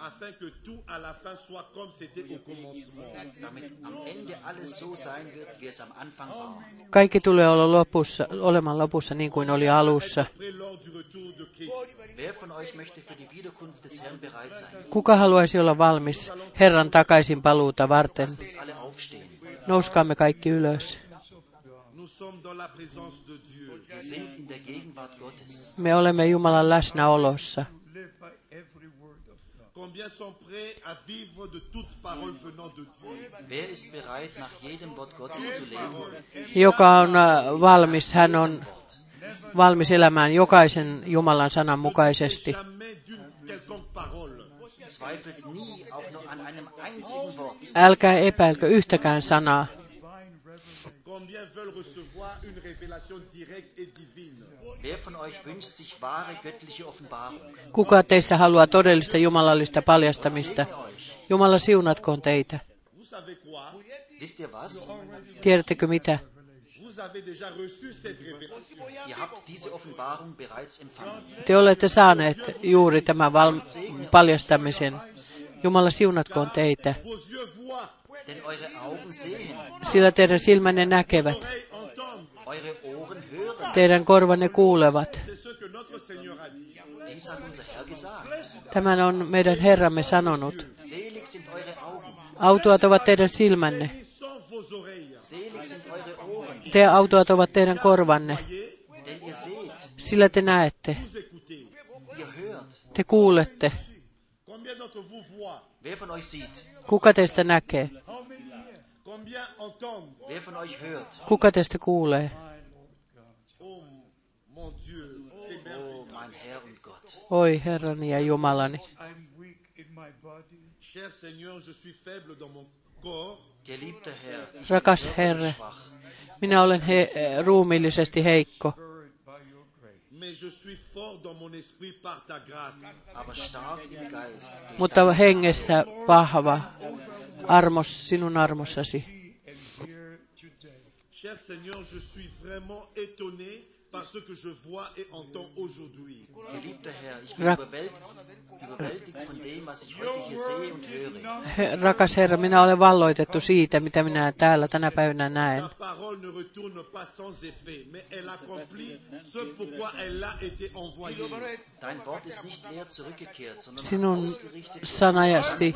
afin que tout à la fin soit comme c'était au commencement. damit am Ende alles so sein wird, wie es am Anfang war. Kaikki tulee olla lopussa, olemaan lopussa niin kuin oli alussa. Après lors du retour de Christ, Wer von euch möchte für die Wiederkunft des Herrn bereit sein? Kuka haluaisi olla valmis Herran takaisin paluuta varten? Nouskaamme kaikki ylös. nous sommes dans la présence de Dieu. Wir sind in der Gegenwart Gottes. Me olemme Jumalan läsnäolossa. Combien sont prêts à vivre de toute parole venant de Dieu Wer ist bereit, nach jedem Wort Gottes zu leben? Joka on äh, valmis, hän on valmis elämään jokaisen Jumalan sanan mukaisesti. Jamais d'une quelconque parole. Zweifelt nie auch nur an einem einzigen Wort. Älkää epäilkö yhtäkään sanaa. Kuka teistä haluaa todellista jumalallista paljastamista? Jumala siunatkoon teitä. Tiedättekö mitä? Te olette saaneet juuri tämän val- paljastamisen. Jumala siunatkoon teitä, sillä teidän silmänne näkevät, teidän korvanne kuulevat. Tämän on meidän Herramme sanonut. Autuat ovat teidän silmänne. Te autuat ovat teidän korvanne, sillä te näette, te kuulette. Kuka teistä näkee? Kuka teistä kuulee? Oh mon Dieu, c'est merveilleux. Oh, mein Herr und Gott. Oi Herrani ja Jumalani. I'm weak in my body. Cher Seigneur, je suis faible dans mon corps, Geliebter Herr, ich Rakas Herre, schwach, minä olen he- ruumiillisesti heikko, Burdened by your grace. mais je suis fort dans mon esprit par ta grâce. aber stark im Geist. durch mutta hengessä vahva. Armos, sinun armossasi. And here today. Cher Seigneur, je suis vraiment étonné par ce que je vois et entends aujourd'hui. Geliebter Herr, ich bin Ra- überwältigt, überwältigt von dem, was ich heute hier sehe und höre. He, rakas Herra, minä olen valloitettu siitä, mitä minä täällä tänä päivänä näen. Ta parole ne retourne pas sans effet, mais elle accomplit ce pourquoi elle a été envoyée. Dein Wort ist nicht leer zurückgekehrt, sondern Sinun sanajasi,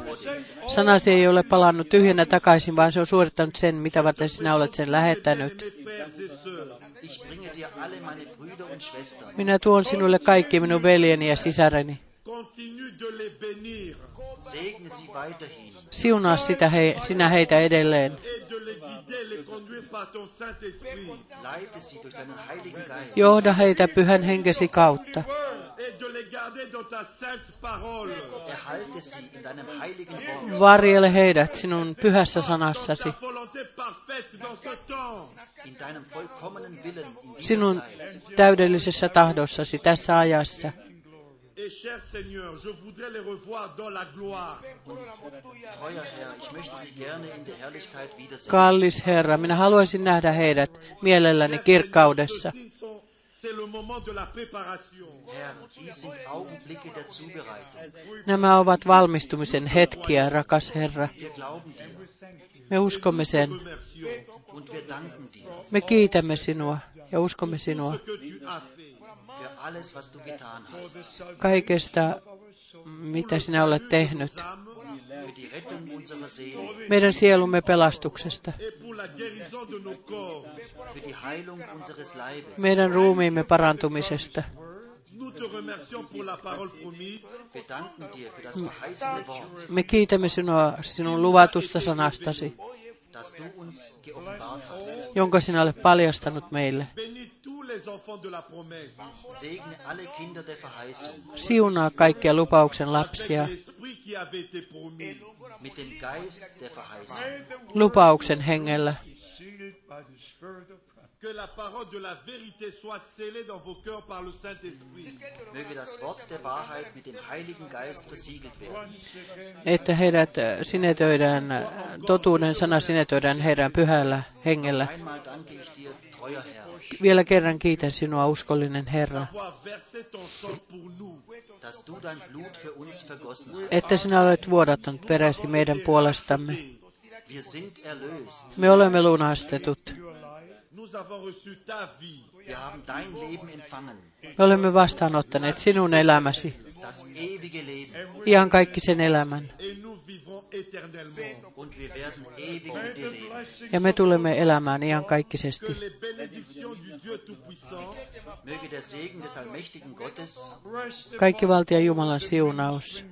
sanasi ei ole palannut tyhjänä takaisin, vaan se on suorittanut sen, mitä varten sinä olet sen lähettänyt. Mes frères et sœurs, Ich bringe dir alle meine Brüder und Schwestern. Minä tuon sinulle kaikki minun veljeni ja sisareni. continue de les bénir Segne sie weiterhin Siunaa sitä he, sinä heitä edelleen. Johda heitä pyhän henkesi kautta. Varjele heidät sinun pyhässä sanassasi, Sinun täydellisessä tahdossasi tässä ajassa. Kallis Herra, minä haluaisin nähdä heidät mielelläni kirkkaudessa. Nämä ovat valmistumisen hetkiä, rakas Herra. Me uskomme sen. Remercions und wir danken dir Me kiitämme sinua ja uskomme sinua que tu as fait. für alles, was du getan hast. kaikesta, mitä sinä olet tehnyt. Für die Rettung unserer Seele, Meidän sielumme pelastuksesta, meidän ruumiimme parantumisesta. Me kiitämme sinua sinun luvatusta sanastasi, jonka sinä olet paljastanut meille. Siunaa kaikkia lupauksen lapsia lupauksen hengellä. Que la parole de la vérité soit scellée dans vos cœurs par le Saint-Esprit. Möge das Wort der Wahrheit mit dem Heiligen Geist versiegelt werden. että heidät äh, sinetöidään, äh, totuuden sana sinetöidään heidän pyhällä hengellä. Vielä kerran kiitän sinua, uskollinen Herra, Avoir versé ton sang pour nous. dass du dein Blut für uns vergossen hast. että sinä olet vuodattanut veräsi meidän puolestamme. Me olemme lunastetut. Me olemme vastaanottaneet sinun elämäsi, das ewige Leben. ihan kaikki sen elämän. Ja me tulemme elämään ihan kaikkisesti. Kaikki valtia Jumalan siunaus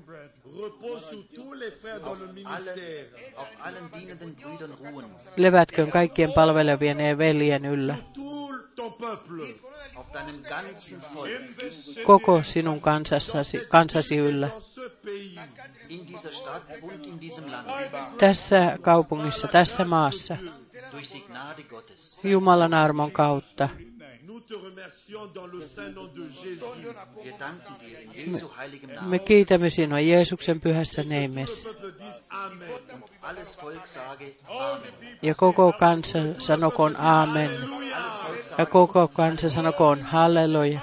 repose sur tous les frères dans le ministère. auf allen dienenden Brüdern ruhen, levätköön kaikkien palvelevien ja veljen yllä. Tout ton peuple. auf deinem ganzen Volk, Koko sinun kansassasi, kansasi yllä. Dans ce pays. in dieser Stadt und in diesem Land, Tässä kaupungissa, tässä maassa. Jumalan armon kautta. Nous te remercions dans le saint nom de Jésus. Me kiitämme sinua Jeesuksen pyhässä nimessä. Amen. Amen. Ja koko kansa sanokoon aamen. Ja koko kansa sanokoon halleluja.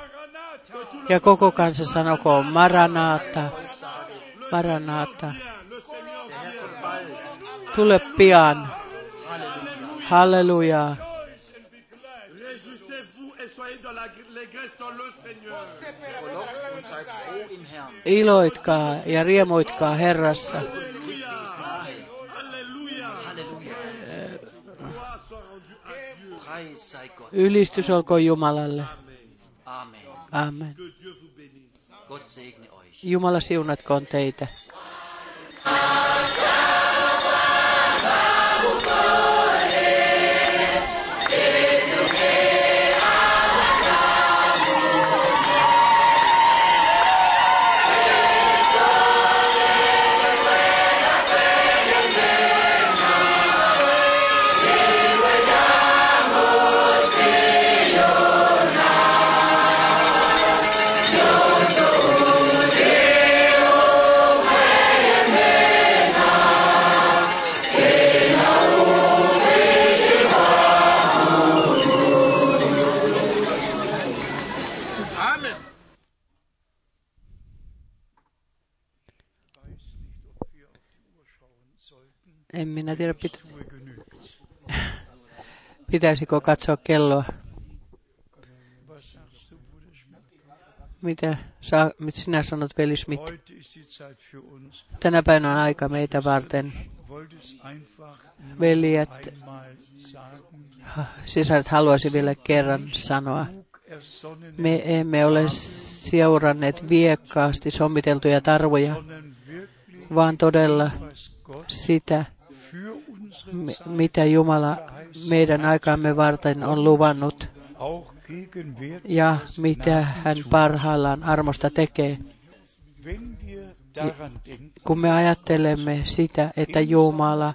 Ja koko kansa sanokoon maranata. Maranata. Tule pian. Halleluja. Réjouissez-vous et soyez dans la- l'allégresse dans le Seigneur. Frohlockt und seid froh im Herrn. Iloitkaa ja riemuitkaa Herrassa. Ylistys olkoon Jumalalle. Amen. Jumala siunatkoon teitä. En minä tiedä, pitä, pitäisikö katsoa kelloa. Mitä, saa, mitä sinä sanot, veli Schmidt? Tänä päivänä on aika meitä varten. Veljet, sisaret haluaisin vielä kerran sanoa. Me emme ole seuranneet viekkaasti sommiteltuja tarvoja, vaan todella sitä, mitä Jumala meidän aikaamme varten on luvannut ja mitä hän parhaillaan armosta tekee. Kun me ajattelemme sitä, että Jumala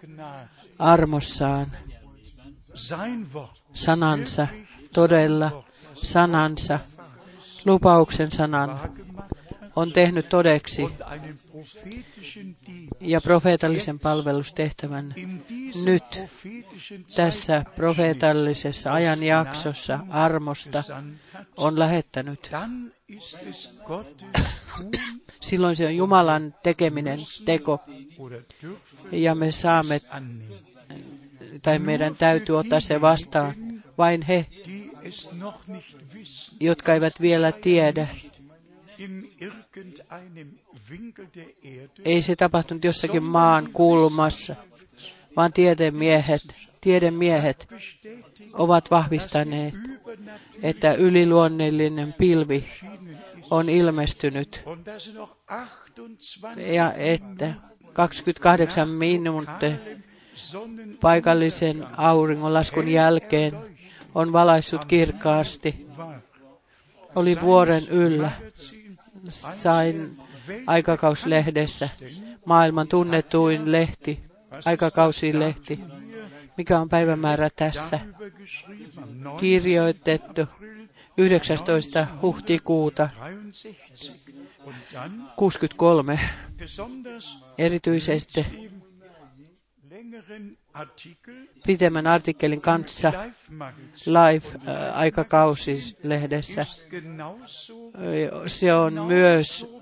armossaan sanansa, todella sanansa, lupauksen sanan on tehnyt todeksi ja profeetallisen palvelustehtävän Nyt tässä profeetallisessa ajanjaksossa armosta on lähettänyt. Silloin se on Jumalan tekeminen teko ja me saamme, tai meidän täytyy ottaa se vastaan. Vain he, jotka eivät vielä tiedä, ei se tapahtunut jossakin maan kulmassa, vaan tiedemiehet, tiedemiehet ovat vahvistaneet, että yliluonnollinen pilvi on ilmestynyt und dass noch 28 ja että 28 minuuttia paikallisen auringonlaskun jälkeen on valaissut kirkkaasti. Oli vuoren yllä. Sain aikakauslehdessä maailman tunnetuin lehti, aikakausin lehti. Mikä on päivämäärä tässä? darüber geschrieben am 9. Kirjoitettu 19. huhtikuuta 63. Und dann 63 besonders erityisesti pitemmän artikkelin kanssa ist genauso, Se on myös.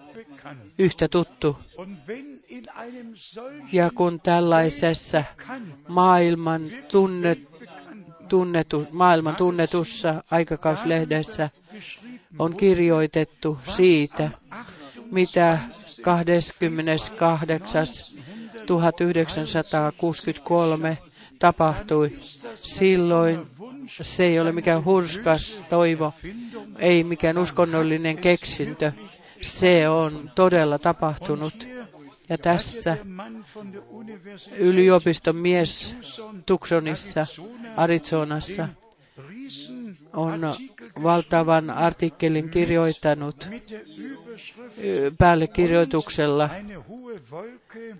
Yhtä tuttu. Ja kun tällaisessa maailman tunnet, tunnetu, maailman tunnetussa aikakauslehdessä on kirjoitettu siitä, mitä 28. 1963 tapahtui. Silloin se ei ole mikään hurskas toivo, ei mikään uskonnollinen keksintö. Se on todella tapahtunut. Ja tässä yliopiston mies Tucsonissa, Arizonassa, on valtavan artikkelin kirjoittanut päälle kirjoituksella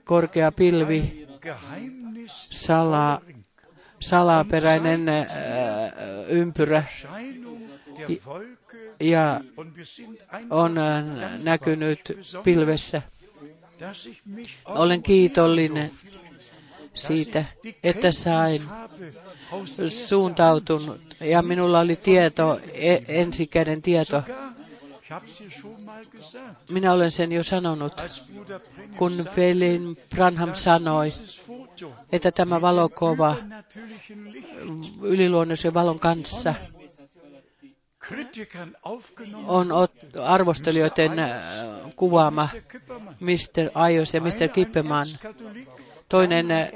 korkea pilvi, Geheimnis, sala, salaperäinen ympyrä ja on ää, näkynyt pilvessä. Olen kiitollinen siitä, että sain suuntautunut ja minulla oli tieto, e- ensikäden tieto. Minä olen sen jo sanonut, kun velin Branham sanoi, että tämä valokova yliluonnollisen valon kanssa on arvostelijoiden äh, kuvaama. Mr. Ayos ja Mr. Kippeman. Toinen äh,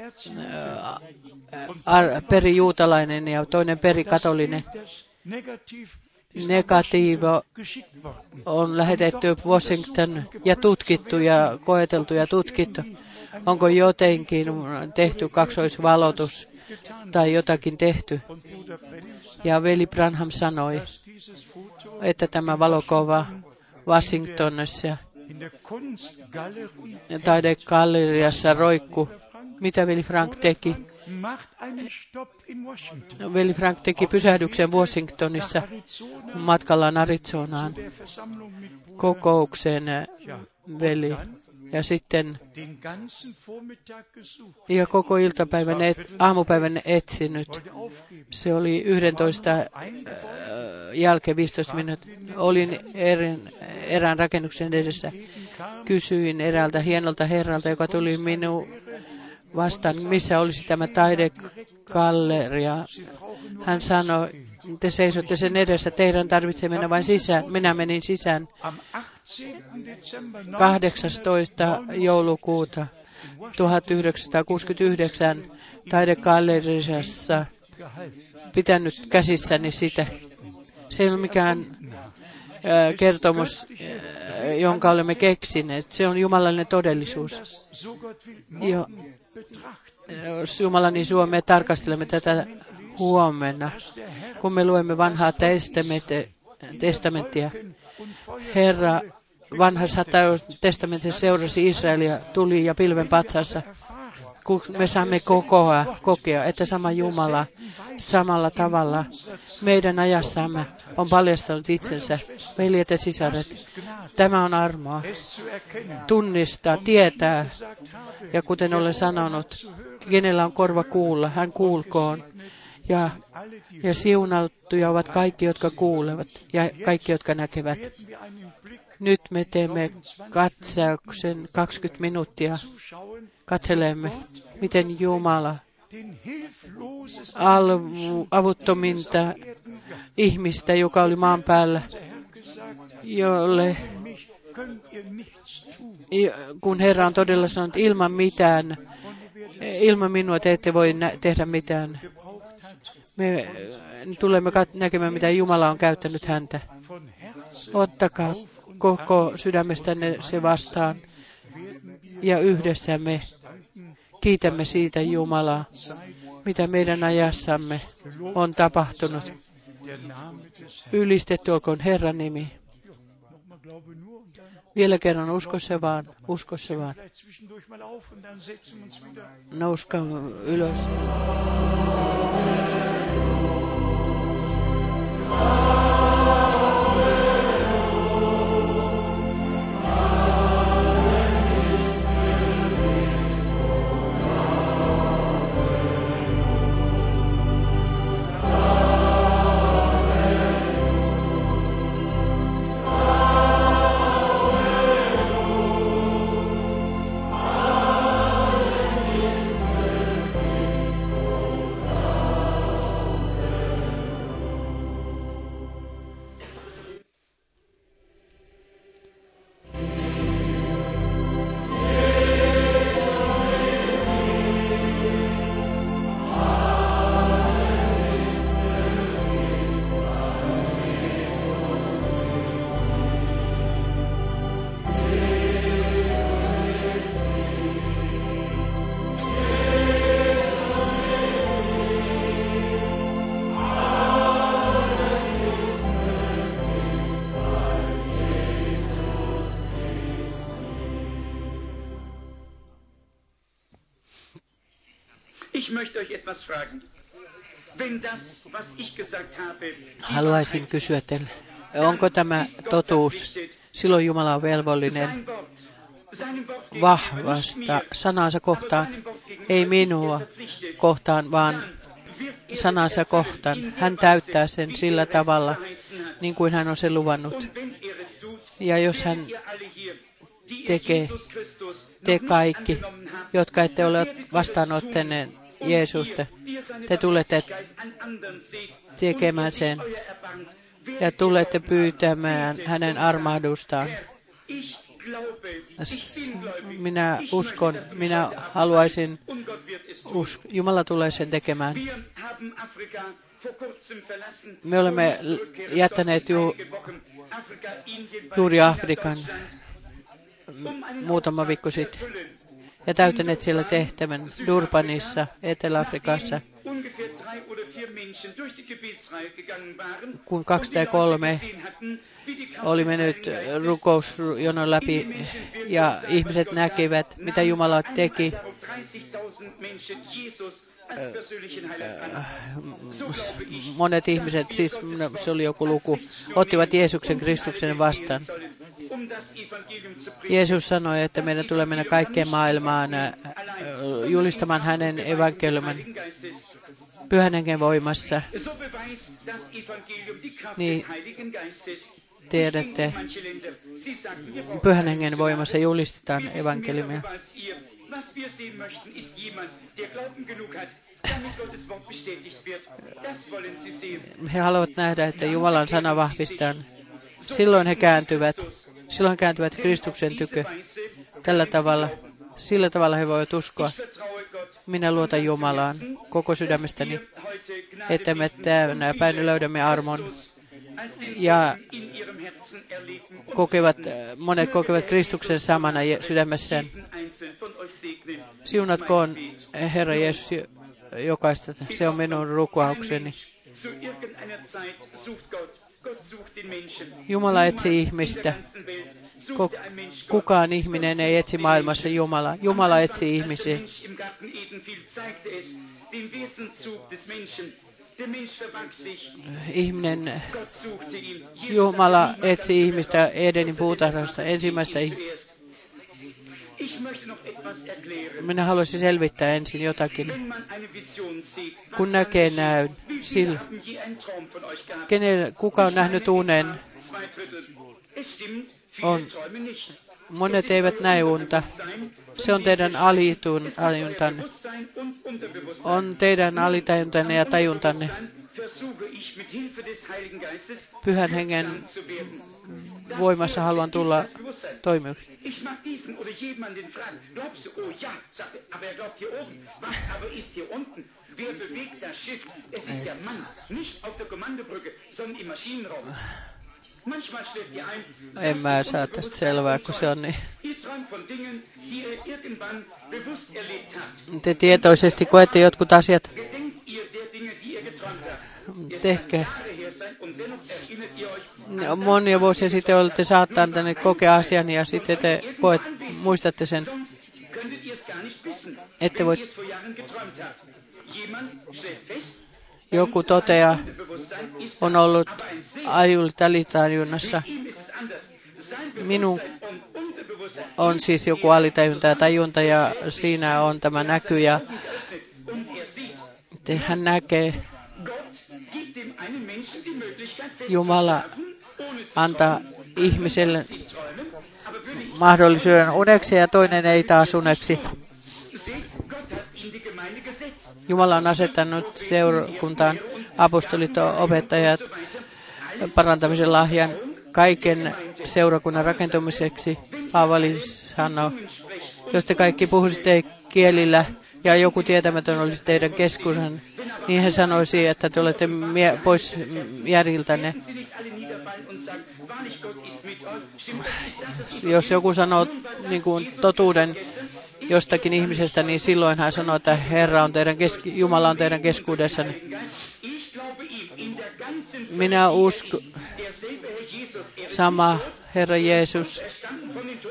ar- perijuutalainen ja toinen perikatolinen. Negatiivo on lähetetty Washington ja tutkittu ja koeteltu ja tutkittu. Onko jotenkin tehty kaksoisvalotus tai jotakin tehty? Ja veli Branham sanoi, että tämä valokova Washingtonissa taidegalleriassa roikku. Mitä veli Frank teki? Veli Frank teki pysähdyksen Washingtonissa matkallaan Arizonaan kokoukseen veli. Ja sitten ja koko iltapäivän, et, aamupäivän etsinyt. Se oli 11 äh, jälkeen 15 minuuttia. Olin erin, erään rakennuksen edessä. Kysyin eräältä hienolta herralta, joka tuli minun vastaan, missä olisi tämä taidegalleria. Hän sanoi, te seisotte sen edessä, teidän tarvitsee mennä vain sisään. Minä menin sisään Am 18. Dezember 18. joulukuuta 1969 taidegalleriassa pitänyt käsissäni sitä. Se ei ole mikään kertomus, jonka olemme keksineet. Se on jumalallinen todellisuus. Jo, jos Jumala niin tarkastelemme tätä huomenna. Kun me luemme vanhaa testamenttia, Herra vanhassa testamentissa seurasi Israelia tuli ja pilven patsassa. Kun me saamme kokoa, kokea, että sama Jumala samalla tavalla meidän ajassamme on paljastanut itsensä. Veljet ja sisaret, tämä on armoa. Tunnistaa, tietää. Ja kuten olen sanonut, kenellä on korva kuulla, hän kuulkoon. Ja, ja siunattuja ovat kaikki, jotka kuulevat ja kaikki, jotka näkevät. Nyt me teemme katsauksen 20 minuuttia. Katselemme, miten Jumala avuttominta ihmistä, joka oli maan päällä, jolle, kun Herra on todella sanonut, ilman mitään, ilman minua te ette voi tehdä mitään. Me äh, tulemme näkemään, mitä Jumala on käyttänyt häntä. Ottakaa koko sydämestänne se vastaan ja yhdessä me kiitämme siitä Jumalaa, mitä meidän ajassamme on tapahtunut. Ylistetty olkoon Herran nimi. Vielä kerran, usko se vaan, usko se vaan. Vielleicht zwischendurch Ich Haluaisin kysyä teille, onko tämä totuus? Silloin Jumala on velvollinen vahvasta sanansa kohtaan, ei minua er kohtaan, vaan er sanansa kohtaan. Hän täyttää sen sillä er tavalla, niin kuin hän on sen luvannut. Er Ja jos hän ihr tekee, te kaikki, jotka ette ole vastaanottaneet Jeesusta, te tulette tekemään sen ja tulette pyytämään hänen armahdustaan. Minä uskon, minä haluaisin usk- Jumala tulee sen tekemään. Me olemme jättäneet ju- juuri Afrikan muutama viikko sitten. Ja täytäneet siellä tehtävän Durbanissa, Etelä-Afrikassa, kun kaksi tai kolme oli mennyt rukousjonon läpi ja ihmiset näkivät, mitä Jumala teki. Darum 30.000 Menschen Jesus als persönlichen Heiland an. So glaube ich, Monet ihmiset, siis se oli joku luku, ottivat Jeesuksen Kristuksen vastaan. Um. Jeesus sanoi, että meidän tulee mennä kaikkeen maailmaan ä, ä, julistamaan hänen evankeliumin pyhän hengen voimassa. Niin. Tiedätte, pyhän hengen voimassa julistetaan evankeliumia. He haluavat nähdä, että Jumalan sana vahvistaa. Silloin he kääntyvät, silloin kääntyvät Kristuksen tykö. Tällä tavalla, sillä tavalla he voivat uskoa. Minä luotan Jumalaan koko sydämestäni, että me tänä päivänä löydämme armon ja kokevat, monet kokevat Kristuksen samana sydämessään. Siunatkoon Herra Jeesus jo- jokaista. Se on minun rukoukseni. Jumala etsii ihmistä. Kukaan ihminen ei etsi maailmassa. Jumala etsii Als ihmisiä. Ihminen, Jumala etsi ihmistä Edenin puutarhassa ensimmäistä ihmistä. Minä haluaisin selvittää ensin jotakin. Kun näkee näyn, sillä kenellä, kuka on nähnyt unen? On. Monet eivät näe unta. Se on teidän alitun, ajuntanne. Bewusstsein und Unterbewusstsein. On teidän alitajuntanne ja tajuntanne. Pyhän hengen. Voimassa haluan tulla toimijaksi. En mä saa tästä selvää, kun se on niin. Te tietoisesti koette jotkut asiat. Ihr euch Monia vuosia sitten olette saattaneet kokea asian ja sitten te koet, muistatte sen. Ette voi- Joku ist on ollut. Sein Minun on siis joku alitajunta ja tajunta ja siinä on tämä näky ja hän näkee, Jumala antaa ihmiselle mahdollisuuden uneksi ja toinen ei taas uneksi. Jumala on asettanut seurakuntaan apostolit, opettajat, parantamisen lahjan kaiken seurakunnan rakentumiseksi. Paavali sanoo, jos te kaikki puhuisitte kielillä ja joku tietämätön olisi teidän keskusen, niin hän sanoisi, että te olette mie- pois järjiltänne. Jos joku sanoo niin kuin totuuden jostakin ihmisestä, niin silloin hän sanoo, että Herra on teidän keski- Jumala on teidän keskuudessanne. Minä uskon, sama Herra Jeesus,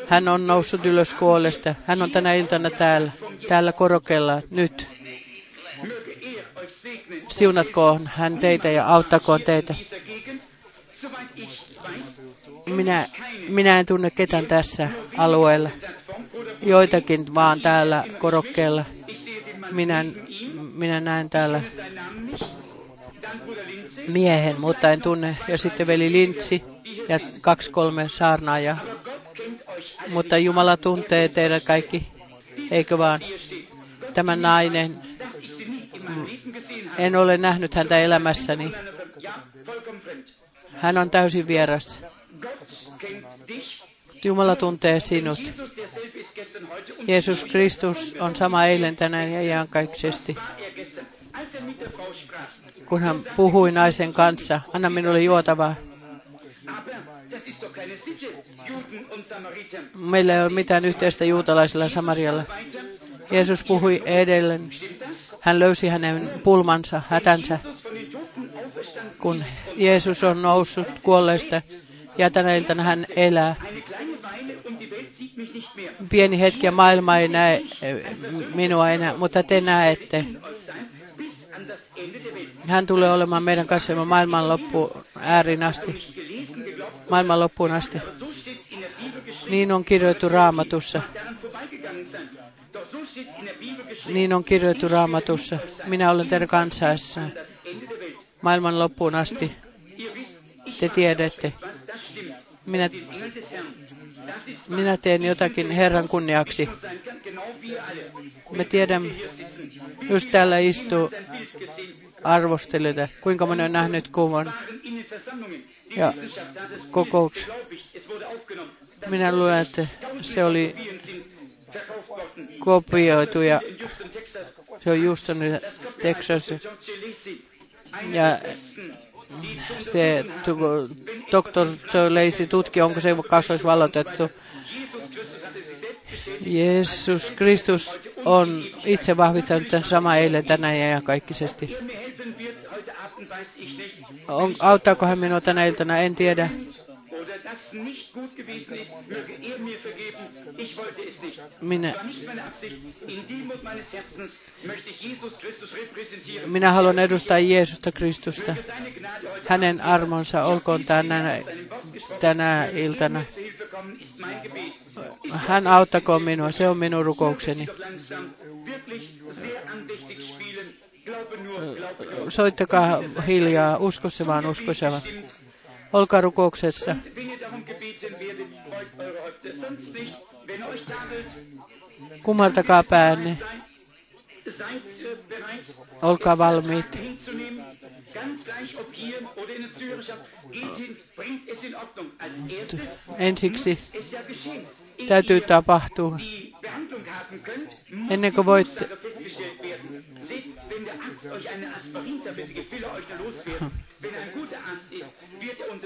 hän on noussut ylös kuolesta. Hän on tänä iltana täällä, täällä korokella nyt. Siunatkoon hän teitä ja auttakoon teitä. Minä, minä en tunne ketään tässä alueella. Joitakin vaan täällä korokkeella. Minä, minä näen täällä miehen, mutta en tunne. Ja sitten veli Lintsi ja kaksi kolme saarnaajaa. Mutta Jumala tuntee teidät kaikki, eikö vaan? Tämä nainen, en ole nähnyt häntä elämässäni. Hän on täysin vieras. Jumala tuntee sinut. Jeesus Kristus on sama eilen, tänään ja iankaikkisesti. Kun hän puhui naisen kanssa, anna minulle juotavaa. Meillä ei ole mitään yhteistä juutalaisella Samarialla. Jeesus puhui edelleen. Hän löysi hänen pulmansa, hätänsä, kun Jeesus on noussut kuolleista ja tänä iltana hän elää. Pieni hetki ja maailma ei näe eh, minua enää, mutta te näette. Hän tulee olemaan meidän kanssamme maailman loppu äärin asti, maailman loppuun asti. Niin on kirjoitettu raamatussa. Niin on kirjoitettu raamatussa. Minä olen teidän Welt. maailman loppuun asti. Te tiedätte. Minä, minä teen jotakin Herran kunniaksi. Me tiedämme, just täällä istuu arvostelijoita. Kuinka moni on nähnyt kuvan ja Wissenschaft Minä luulen, että se oli kopioitu ja se on Houston, Texas. Ja se Dr. Joe Lacey tutki, onko se kasvois valotettu. Jesus Christus hatte sich selbst bestätigt. Jeesus Kristus on itse vahvistanut tämän sama eilen, tänään ja nicht. On, auttaako hän minua tänä iltana, en tiedä. Das nicht gut gewesen ist, möge er mir vergeben. Ich wollte es nicht. Minä, War nicht meine Absicht. In Demut meines Herzens möchte ich Jesus Christus repräsentieren. minä haluan edustaa Jeesusta Kristusta. Hänen armonsa olkoon tänä, tänä iltana. Hän auttakoon minua, se on minun rukoukseni. Soittakaa hiljaa, usko se vaan, usko se vaan. Olkaa rukouksessa. Kumartakaa päänne, olkaa valmiit. Ensiksi täytyy tapahtua. Ennen kuin voitte,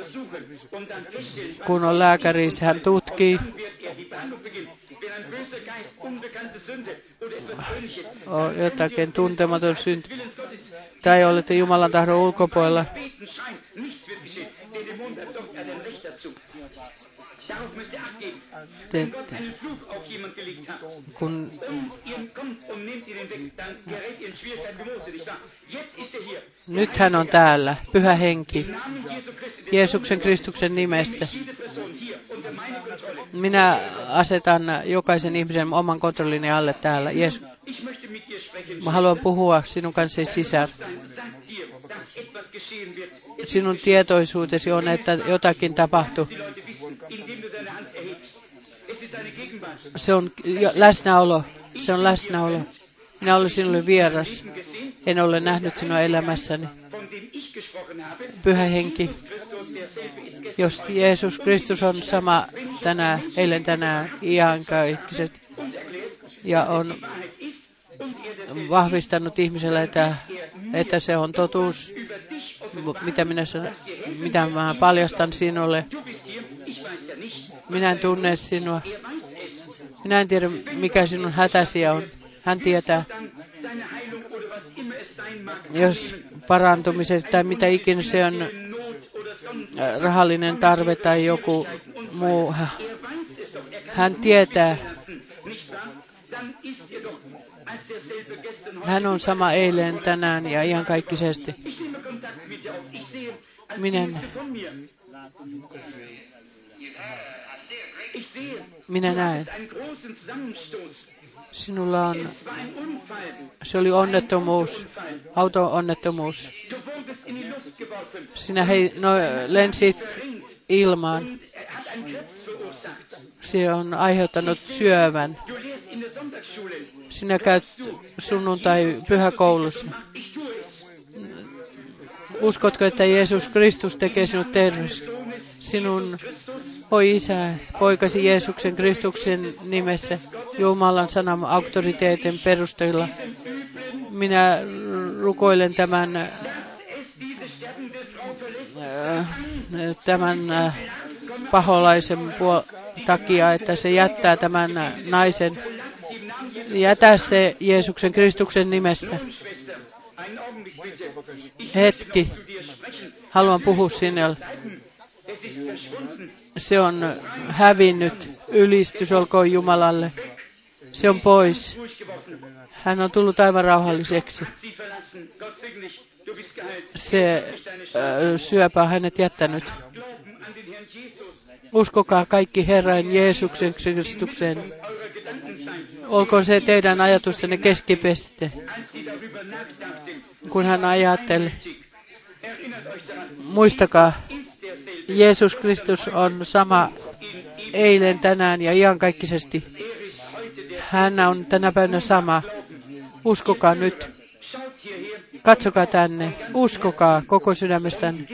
was kun on lääkäri, hän tutkii, on jotakin tuntematon synti, tai olette Jumalan tahdon ulkopuolella, geben. te, Kun und ihr kommt und nehmt ihn weg, dann gerät ihr in Schwierigkeiten wie Mose, nicht wahr? Jetzt ist er hier. nyt hän on täällä, pyhä henki, Jeesuksen Kristuksen nimessä. Minä asetan jokaisen ihmisen oman kontrollini alle täällä. Jeesus, mä haluan puhua sinun kanssasi sisään. Sinun tietoisuutesi on, että jotakin tapahtuu. die Leute wissen, indem du deine Hand erhebst. Es ist eine Gegenwart. Se on läsnäolo. Se on läsnäolo. Minä olen sinulle vieras. En ole nähnyt sinua elämässäni. Pyhä henki, jos Jeesus Kristus on sama tänään, eilen tänään, iankaikkisesti, ja on vahvistanut ihmiselle, että, että se on totuus, mitä minä, mitä mä paljastan sinulle. Minä en tunne sinua. Minä en tiedä, mikä sinun hätäsi on. Hän tietää, jos parantumisesta tai mitä ikinä se on, äh, rahallinen tarve tai joku muu. kann Hän tietää, hän on sama eilen, tänään ja ihan kaikkisesti. Ich nehme Kontakt mit dir auf. Ich sehe, als Minä, gehst du von mir. Ich sehe, minä näen. Sinulla on, se oli onnettomuus, auto-onnettomuus. Sinä hei, no, lensit ilmaan. Er. Se on aiheuttanut syövän. Sinä käyt sunnuntai pyhäkoulussa. Uskotko, että Jeesus Kristus tekee sinut terveys? Sinun, oi Isä, poikasi Jeesuksen Kristuksen nimessä, Jumalan sanan auktoriteetin perusteella. Minä rukoilen tämän, tämän äh, paholaisen puol- takia, että se jättää tämän naisen. Jätä se Jeesuksen Kristuksen nimessä. Hetki. Haluan puhua sinulle. Se on hävinnyt. Ylistys olkoon Jumalalle. Se on pois. Hän on tullut aivan rauhalliseksi. Se äh, syöpä on hänet jättänyt. Uskokaa kaikki Herran Jeesuksen Kristukseen. Olkoon se teidän ajatustenne nachdachten, kun hän ajatteli. Muistakaa. Jeesus Kristus on sama eilen, tänään ja iankaikkisesti. Hän on tänä päivänä sama. Uskokaa nyt. Katsokaa tänne. Uskokaa koko sydämestänne.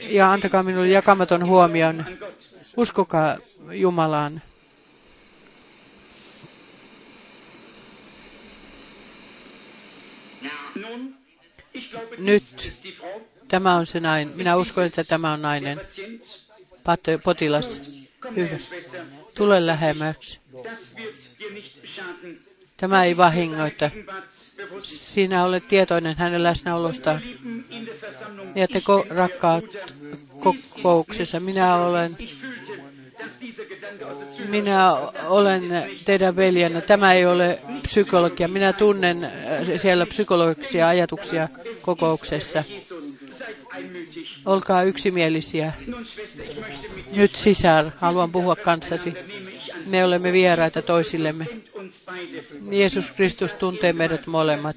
Ja antakaa minulle jakamaton huomion. Uskokaa Jumalaan. Nyt tämä on se nainen. Minä uskon, että tämä on nainen. Potilas. Hyvä. Tule lähemmäksi. Tämä ei vahingoita. Sinä olet tietoinen hänen läsnäolostaan. Ja te ko- rakkaat kokouksessa. Minä olen, minä olen teidän veljänne. Tämä ei ole psykologia. Minä tunnen äh, siellä psykologisia ajatuksia kokouksessa. Olkaa yksimielisiä. Nyt sisar, haluan puhua kanssasi. Me olemme vieraita toisillemme. Jeesus Kristus tuntee meidät molemmat.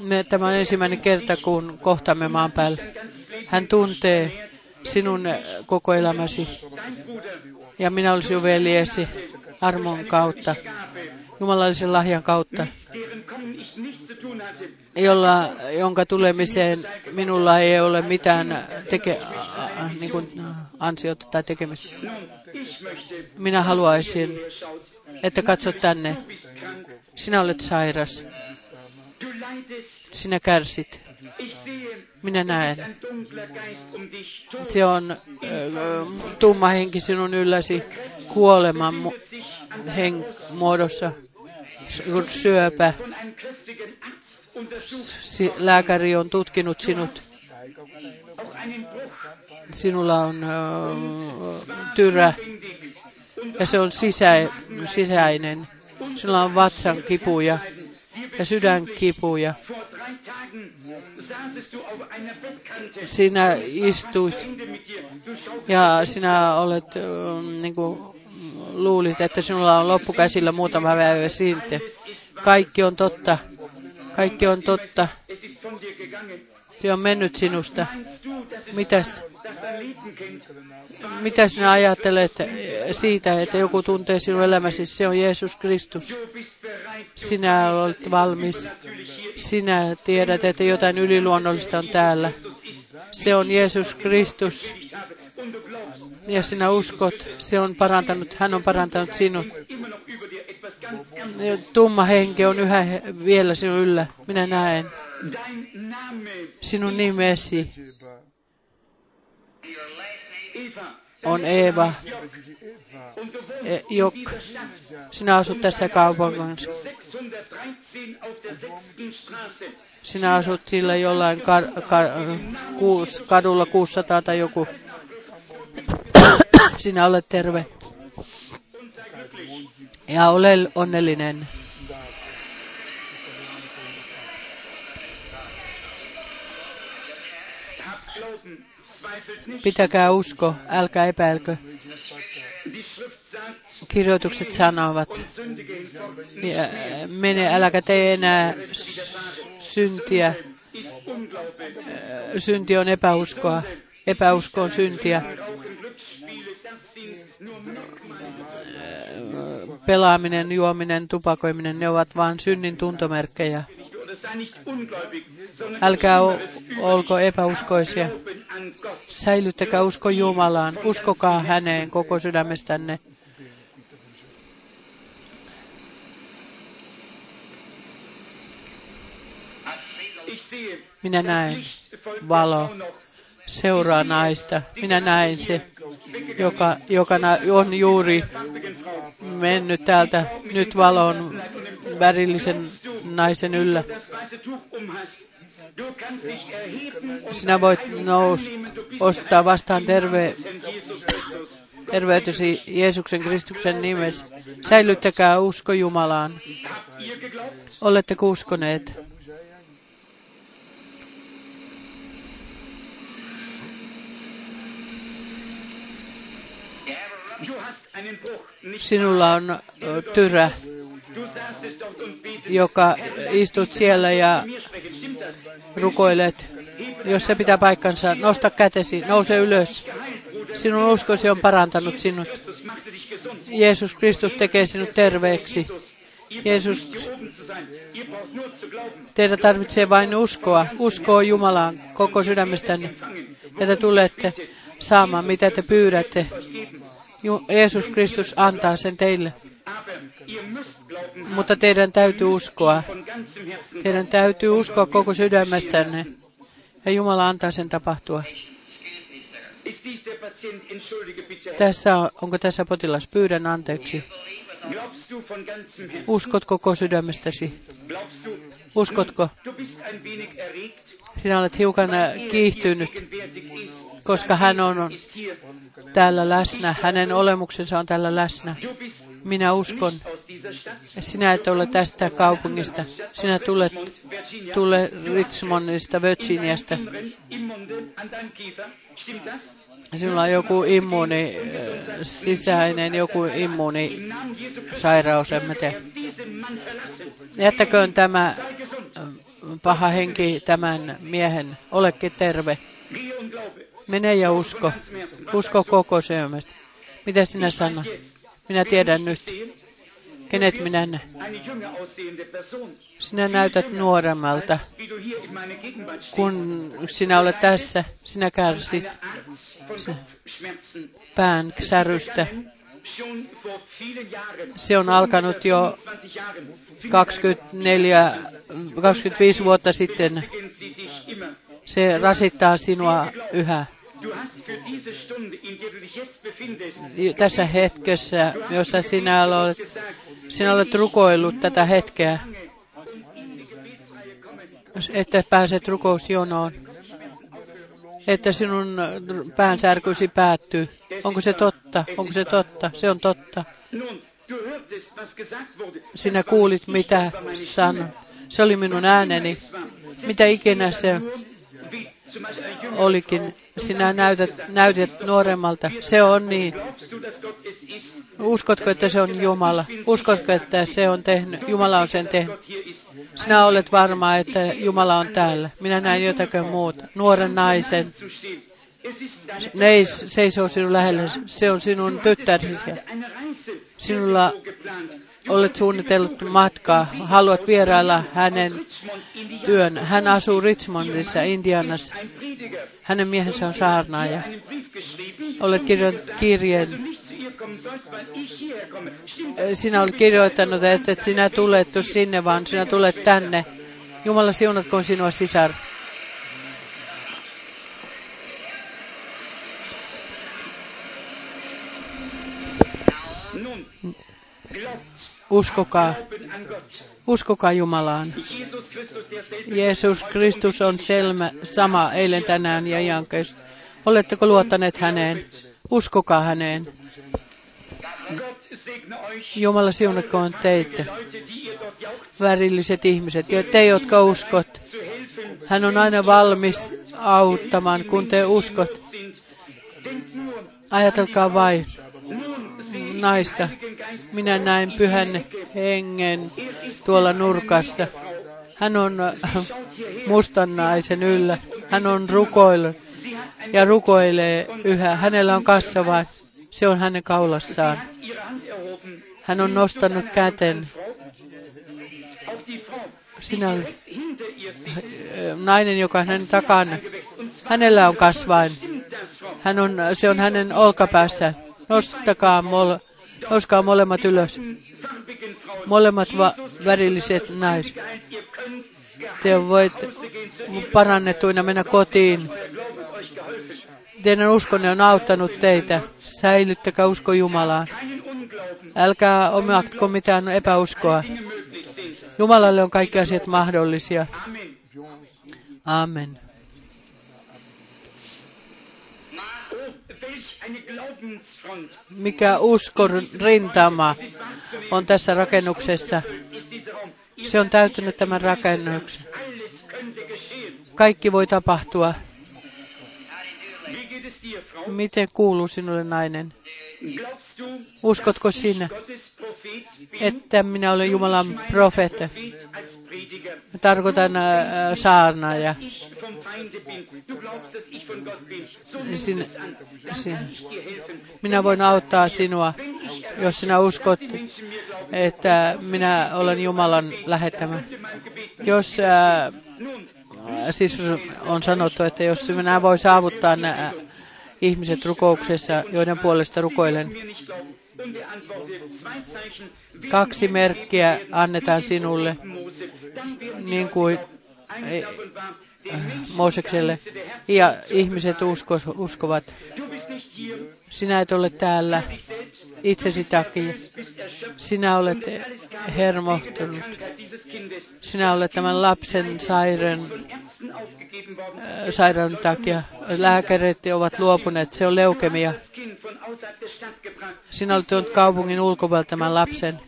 Me, tämä on ensimmäinen kerta, kun kohtamme maan päällä. Hän tuntee sinun koko elämäsi. Ja minä olisin veljesi armon kautta, jumalallisen lahjan kautta, jolla, jonka tulemiseen minulla ei ole mitään teke, niin kuin, ansiota tai tekemistä. Minä haluaisin, että katsot tänne. Sinä olet sairas. Sinä kärsit. Minä näen. Se on äh, tumma henki sinun ylläsi kuoleman mu- hen- muodossa. Syöpä. lääkäri on tutkinut sinut. Sinulla on tyrä ja se on sisä, sisäinen. Sinulla on vatsan kipuja ja sydänkipuja. Sinä istuit ja sinä olet, niin kuin, luulit, että sinulla on loppukäsillä muutama päivä sitten. Kaikki on totta. Kaikki on totta. Se on mennyt sinusta. Mitäs, mitä sinä ajattelet siitä, että joku tuntee sinun elämäsi? Se on Jeesus Kristus. Sinä olet valmis. Sinä tiedät, että jotain yliluonnollista on täällä. Se on Jeesus Kristus. Ja sinä uskot, se on parantanut, hän on parantanut sinut. Tumma henki on yhä vielä sinun yllä. Minä näen sinun nimesi on Eeva, e- Jok. Sinä asut tässä kaupungissa. 613 auf der 6. Straße. Sinä asut sillä jollain kar, kar, kuus, kadulla 600 tai joku. Sinä olet terve. Ja ole onnellinen. Pitäkää usko, älkää epäilkö. Kirjoitukset sanovat, mene, äläkä tee enää syntiä. Synti on epäuskoa. Epäusko on syntiä. Pelaaminen, juominen, tupakoiminen, ne ovat vain synnin tuntomerkkejä. Älkää olko epäuskoisia. Säilyttäkää usko Jumalaan. Uskokaa häneen koko sydämestänne. Minä näen valo. Seuraa naista. Minä näin se, joka, joka on juuri mennyt täältä nyt valon värillisen naisen yllä. Sinä voit nousta, ostaa vastaan terve, terveytesi Jeesuksen Kristuksen nimessä. Säilyttäkää usko Jumalaan. Oletteko uskoneet? Du hast einen Bruch, nicht Sinulla on tyrä, joka istut siellä ja rukoilet. Jos se pitää paikkansa, nosta kätesi, nouse ylös. Sinun uskosi on parantanut sinut. Jeesus Kristus tekee sinut terveeksi. Jeesus, teidän tarvitsee vain uskoa. Uskoa Jumalaan koko sydämestänne. Ja te tulette saamaan, mitä te pyydätte. Jeesus Kristus antaa sen teille. Mutta teidän täytyy uskoa. Teidän täytyy uskoa koko sydämestänne. Ja Jumala antaa sen tapahtua. Tässä on, onko tässä potilas? Pyydän anteeksi. Uskot koko sydämestäsi? Uskotko? Sinä olet hiukan äh, kiihtynyt. Koska hän on täällä läsnä. Hänen olemuksensa on täällä läsnä. Minä uskon. Sinä et ole tästä kaupungista. Sinä tulet tule Richmondista, Virginiasta. Sinulla on joku immuuni, äh, sisäinen joku immuunisairaus, en mä tiedä. Jättäköön tämä äh, paha henki tämän miehen. Olekin terve. Mene ja usko. Usko koko sydämestä. Mitä sinä sanot? Minä tiedän nyt. Kenet minä näen? Sinä näytät nuoremmalta, kun sinä olet tässä. Sinä kärsit pään särystä. Se on alkanut jo 20 Jahren. 24, 25 vuotta sitten. Se rasittaa sinua yhä. Tässä hetkessä, jossa sinä olet, sinä olet rukoillut tätä hetkeä, että pääset rukousjonoon, että sinun päänsärkysi päättyy. Onko se totta? Onko se totta? Se on totta. Sinä kuulit, mitä sanon. Se oli minun ääneni. Mitä ikinä se Wie olikin. Sinä näytät, näytät nuoremmalta. Se on niin. Uskotko, että se on Jumala? Uskotko, että se on tehnyt, Jumala on sen tehnyt? Sinä olet varma, että Jumala on täällä. Minä näin jotakin muuta. Nuoren naisen. Deine Neis seisoo sinun lähellä. Se on sinun Reise. Sinulla. Olet suunnitellut matkaa. Haluat vierailla hänen työn. Hän asuu Richmondissa, Indianassa. Hänen miehensä on saarnaaja. Olet kirjoittanut kirjeen. Sinä olet kirjoittanut, että et sinä tulet sinne, vaan sinä tulet tänne. Jumala siunatkoon sinua sisar. Uskokaa, uskokaa Jumalaan. Jeesus Kristus on selmä, sama eilen, tänään ja jankeista. Oletteko luottaneet häneen? Uskokaa häneen. Jumala siunatkoon teitä, värilliset ihmiset, ja te, jotka uskot. Hän on aina valmis auttamaan, kun te uskot. Ajatelkaa vain naista. Minä näin pyhän hengen tuolla nurkassa. Hän on äh, mustan naisen yllä. Hän on rukoillut ja rukoilee yhä. Hänellä on kassa vain. Se on hänen kaulassaan. Hän on nostanut käten. Sinä äh, nainen, joka on hänen takana. Hänellä on kasvain. Hän on, se on hänen olkapäässään. Nostakaa, mol, nostaa molemmat ylös. Molemmat va- värilliset naiset. Te voitte parannettuina mennä kotiin. Teidän uskonne on auttanut teitä. Säilyttäkää usko Jumalaan. Älkää omaktko mitään epäuskoa. Jumalalle on kaikki asiat mahdollisia. Amen. Amen. Oh, welch eine Glaubensfront Mikä uskon rintama on tässä rakennuksessa. Se on täyttänyt tämän rakennuksen. Kaikki voi tapahtua. Miten kuuluu sinulle nainen? Uskotko sinä, että minä olen Jumalan profeetta? Tarkoitan äh, saarnaaja. So nimm Sin, minä voin auttaa sinua, jos sinä uskot, että minä olen Jumalan lähettämä. Jos, äh, nun siis on sanottu, että jos minä voi saavuttaa nämä ihmiset rukouksessa, joiden puolesta rukoilen, kaksi merkkiä annetaan sinulle, Niin kuin Moosekselle, ja ihmiset usko, uskovat. Sinä et ole täällä itsesi takia. Sinä olet hermohtunut. Sinä olet tämän lapsen sairaan, worden. sairaan takia. Lääkärit ovat luopuneet. Se on leukemia. Sinä olet tuonut kaupungin ulkopuolelta tämän lapsen.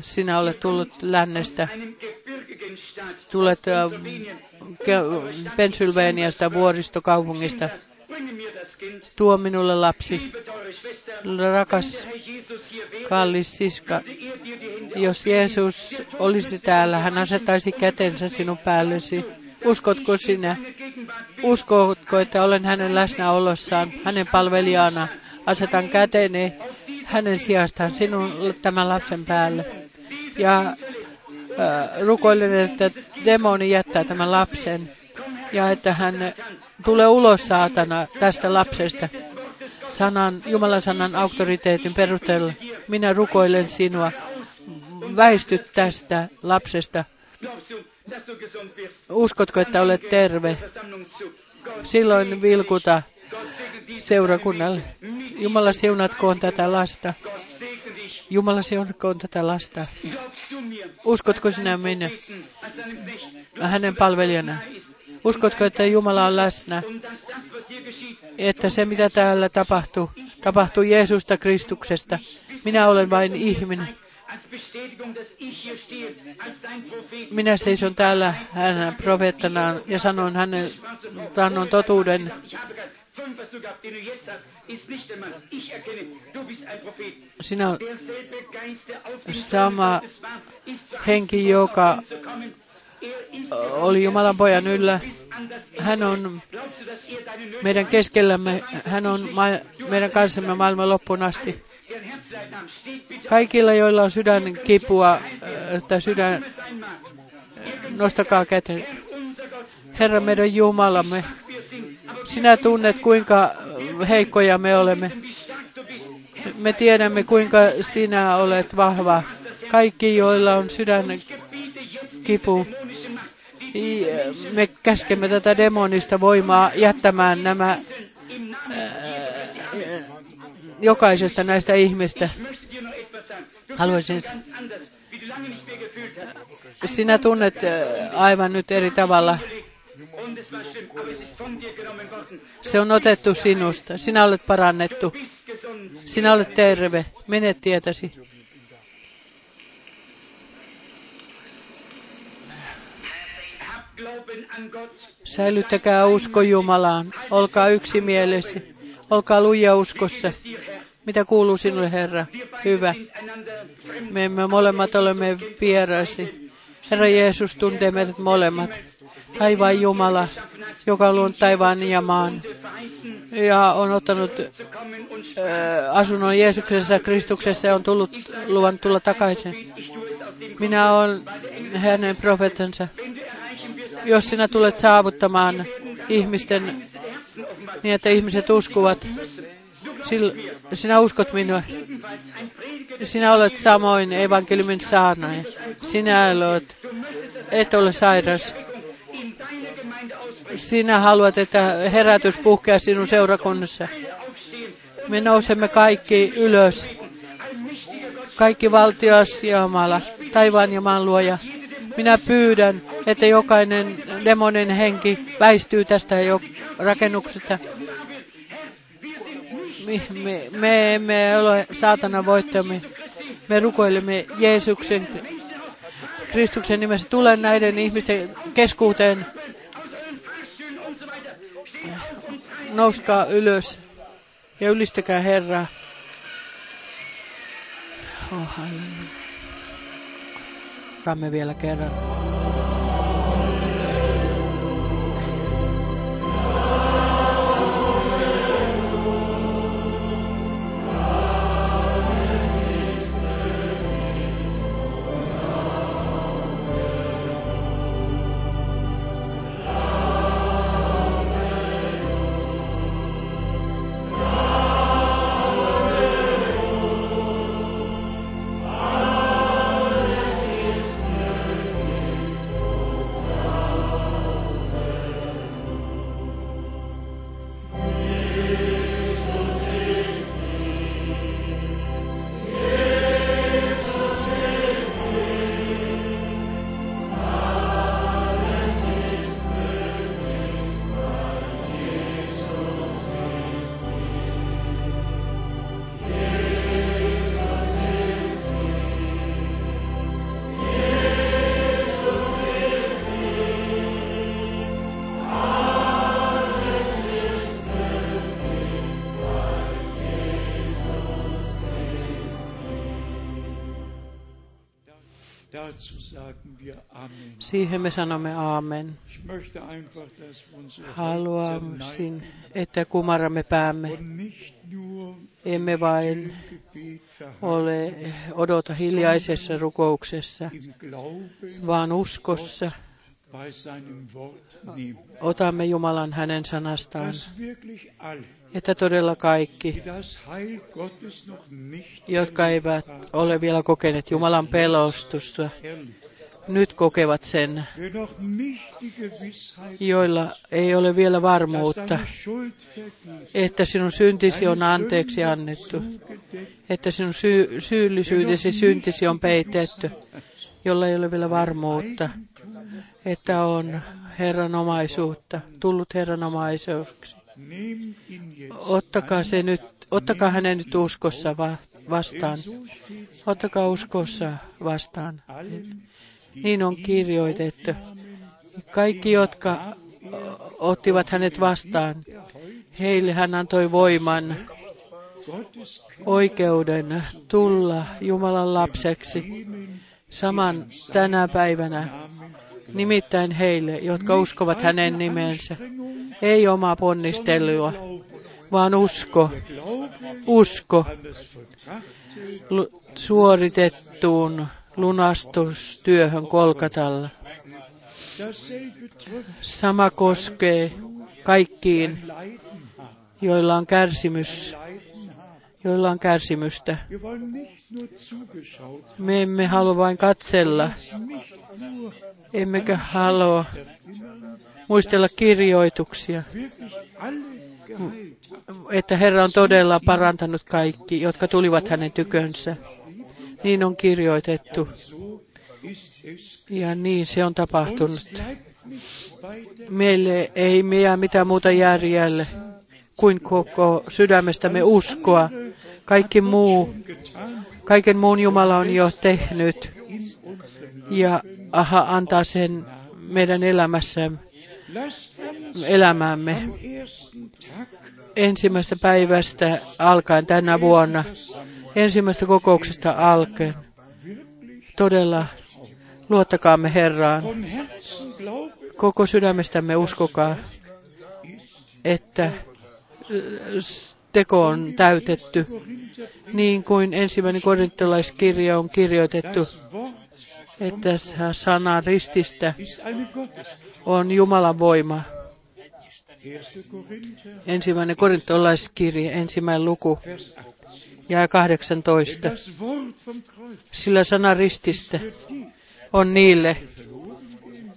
Sinä olet tullut lännestä. Tulet äh. Ke- Pennsylvaniasta vuoristokaupungista. Tuo minulle lapsi. Rakas, kallis siska. er Jos Jeesus olisi täällä, hän asettaisi kätensä sinun päällesi. Uskotko sinä? Uskotko, että olen hänen läsnäolossaan, hänen palvelijana? Asetan käteni hänen sijastaan sinun tämän lapsen päälle. Ja äh, rukoilen, että demoni jättää tämän lapsen ja että hän tulee ulos saatana tästä lapsesta sanan, Jumalan sanan auktoriteetin perusteella. Minä rukoilen sinua, väisty tästä lapsesta. Uskotko, että olet terve? Silloin vilkuta seurakunnalle. Jumala siunatkoon tätä lasta. Jumala siunatkoon tätä lasta. Uskotko sinä minä hänen palvelijana? Uskotko, että Jumala on läsnä? Että se, mitä täällä tapahtuu, tapahtuu Jeesusta Kristuksesta. Minä olen vain ihminen. Minä seison täällä hänen profeettanaan ja sanon hänen sanon totuuden. Sinä on sama henki, joka oli Jumalan pojan yllä. Hän on meidän keskellämme, hän on meidän kanssamme maailman loppuun asti. Kaikilla, joilla on sydän kipua tai sydän, nostakaa käteen. Herra meidän Jumalamme, sinä tunnet kuinka heikkoja me olemme. Me tiedämme kuinka sinä olet vahva. Kaikki, joilla on sydän kipu, me käskemme tätä demonista voimaa jättämään nämä jokaisesta näistä ihmistä. Haluaisin, sinä tunnet aivan nyt eri tavalla. Se on otettu sinusta. Sinä olet parannettu. Sinä olet terve. Mene tietäsi. Säilyttäkää usko Jumalaan. Olkaa yksimielisiä. Olkaa luja uskossa. Mitä kuuluu sinulle, Herra? Hyvä. Me emme molemmat olemme vieraasi. Herra Jeesus tuntee meidät molemmat. Taivaan Jumala, joka on luonut taivaan ja maan ja on ottanut äh, asunnon Jeesuksessa Kristuksessa ja on tullut luvan tulla takaisin. Minä olen hänen profeetansa. Jos sinä tulet saavuttamaan ihmisten niin, että ihmiset uskovat, sinä uskot minua. Sinä olet samoin evankeliumin saarnaaja. Sinä olet, et ole sairas. Sinä haluat, että herätys puhkeaa sinun seurakunnassa. Me nousemme kaikki ylös. Kaikki valtias Jumala, taivaan ja maan luoja. Minä pyydän, että jokainen demonin henki väistyy tästä jo rakennuksesta. Me, me, me emme ole saatana voittamme. Me rukoilemme Jeesuksen, Kristuksen nimessä. Tule näiden ihmisten keskuuteen. Nouskaa ylös ja ylistäkää Herraa. Oh, halleluja. vielä kerran. Siihen me sanomme aamen. Haluaisin, että kumaramme päämme, emme vain ole odota hiljaisessa rukouksessa, vaan uskossa. Otamme Jumalan hänen sanastaan, että todella kaikki, jotka eivät ole vielä kokeneet Jumalan pelostusta, nyt kokevat sen, joilla ei ole vielä varmuutta, että sinun syntisi on anteeksi annettu, että sinun sy- syyllisyytesi syntisi on peitetty, jolla ei ole vielä varmuutta, että on Herran omaisuutta, tullut Herran Ottakaa se nyt, ottakaa hänen nyt uskossa va- vastaan. Ottakaa uskossa vastaan. Niin on kirjoitettu. Kaikki, jotka ottivat hänet vastaan, heille hän antoi voiman, oikeuden tulla Jumalan lapseksi saman tänä päivänä, nimittäin heille, jotka uskovat hänen nimensä. Ei omaa ponnistelua, vaan usko, usko suoritettuun lunastustyöhön Kolkatalla. Sama koskee kaikkiin, joilla on kärsimys, joilla on kärsimystä. Me emme halua vain katsella, emmekä halua muistella kirjoituksia, että Herra on todella parantanut kaikki, jotka tulivat hänen tykönsä. Niin on kirjoitettu ja niin se on tapahtunut. Meille ei jää mitään muuta järjelle kuin koko sydämestämme uskoa. Kaikki muu, kaiken muun Jumala on jo tehnyt ja aha, antaa sen meidän elämässämme, elämäämme ensimmäisestä päivästä alkaen tänä vuonna, ensimmäisestä kokouksesta alkaen. Todella luottakaamme Herraan. Koko sydämestämme uskokaa, että teko on täytetty, niin kuin ensimmäinen korintolaiskirja on kirjoitettu, että sana rististä on Jumalan voima. 1. Korinther, Ensimmäinen korintolaiskirja, ensimmäinen luku, Vers 18. ja 18. Das Wort vom Kreuz Sillä sana rististä on niille,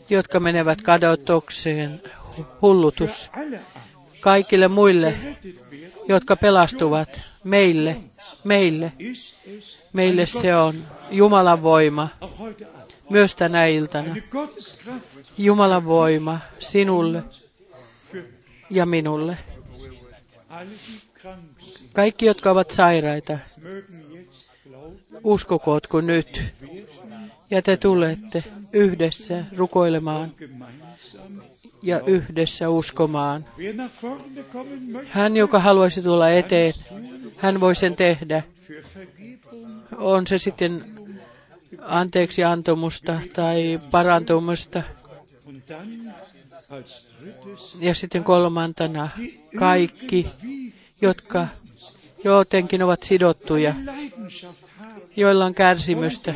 jotka menevät kadotukseen, hullutus. Kaikille muille, jotka pelastuvat, meille, meille, meille se on Jumalan voima, myös tänä iltana. Jumalan voima sinulle ja minulle. Kaikki, jotka ovat sairaita, glauben, uskokootko nyt. Ja te tulette yhdessä rukoilemaan. Ja yhdessä uskomaan. Hän, joka haluaisi tulla eteen, hän voi sen tehdä. On se sitten anteeksi antomusta tai parantumusta. Ja sitten kolmantena kaikki, jotka jotenkin ovat sidottuja, joilla on kärsimystä,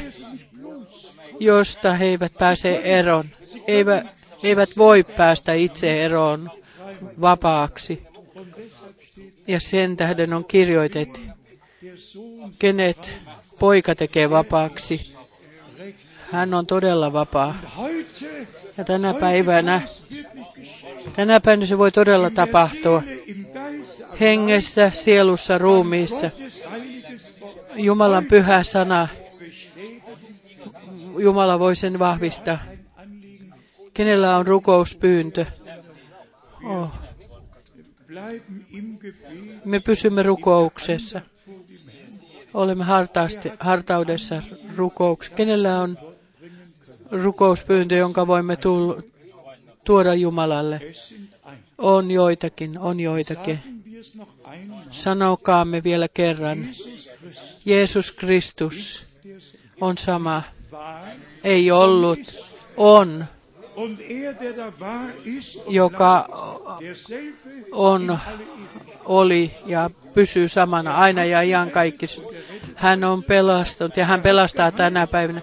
josta he eivät pääse eroon. Eivät, eivät voi päästä itse eroon vapaaksi. Ja sen tähden on kirjoitettu, kenet poika tekee vapaaksi. Hän on todella vapaa. Ja tänä päivänä, tänä päivänä se voi todella tapahtua. Hengessä, sielussa, ruumiissa. Jumalan pyhä sana. Jumala voi sen vahvistaa. Kenellä on rukouspyyntö? Oh. Me pysymme rukouksessa. Olemme hartaasti, hartaudessa rukouksessa. Kenellä on rukouspyyntö, jonka voimme tull, tuoda Jumalalle? On joitakin, on joitakin. Sanokaamme vielä kerran. Jeesus Kristus on sama Ei ollut, on, Er, und joka on, oli ja pysyy samana aina ja iankaikkisesti. Hän on pelastunut ja hän pelastaa tänä päivänä.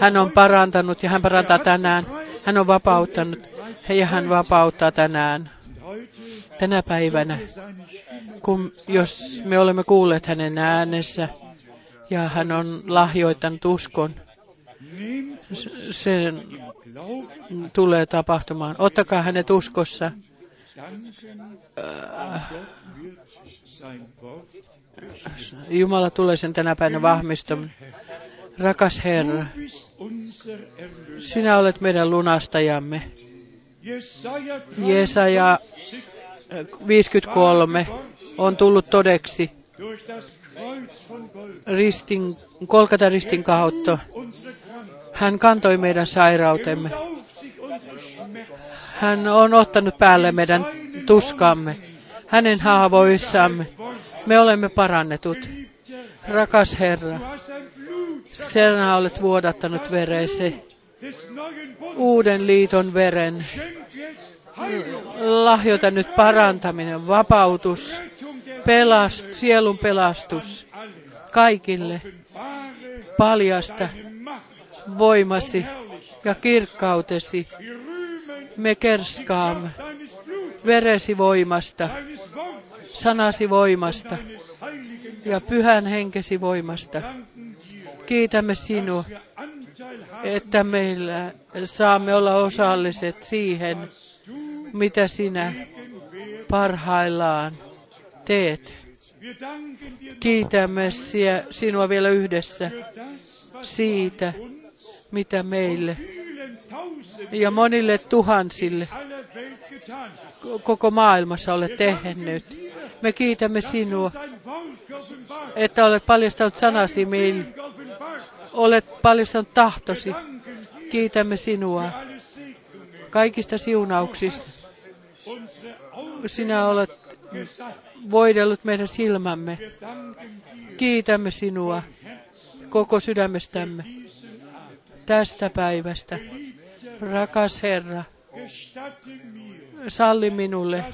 Hän on parantanut ja hän parantaa tänään. Hän on vapauttanut ja hän vapauttaa tänään. Tänä päivänä, kun, jos me olemme kuulleet hänen äänessä ja hän on lahjoittanut uskon, sen tulee tapahtumaan. Ottakaa hänet uskossa. Jumala tulee sen tänä päivänä vahvistamaan. Rakas Herra, sinä olet meidän lunastajamme. Jesaja Jesaja 53 on tullut todeksi ristin, Kolkata ristin kautta. Hän kantoi meidän sairautemme. Hän on ottanut päälle meidän tuskamme. Hänen haavoissamme me olemme parannetut. Rakas Herra, sinä olet vuodattanut veresi, uuden liiton veren. Lahjoita nyt parantaminen, vapautus, pelast, sielun pelastus kaikille. Paljasta voimasi ja kirkkautesi. Me kerskaamme veresi voimasta, sanasi voimasta ja pyhän henkesi voimasta. Kiitämme sinua, että meillä saamme olla osalliset siihen, mitä sinä parhaillaan teet. Kiitämme sinua vielä yhdessä siitä, mitä meille ja monille tuhansille koko maailmassa olet tehnyt. Me kiitämme sinua, että olet paljastanut sanasi meille. Olet paljastanut tahtosi. Kiitämme sinua kaikista siunauksista. Sinä olet voidellut meidän silmämme. Kiitämme sinua koko sydämestämme tästä päivästä. Rakas Herra, salli minulle,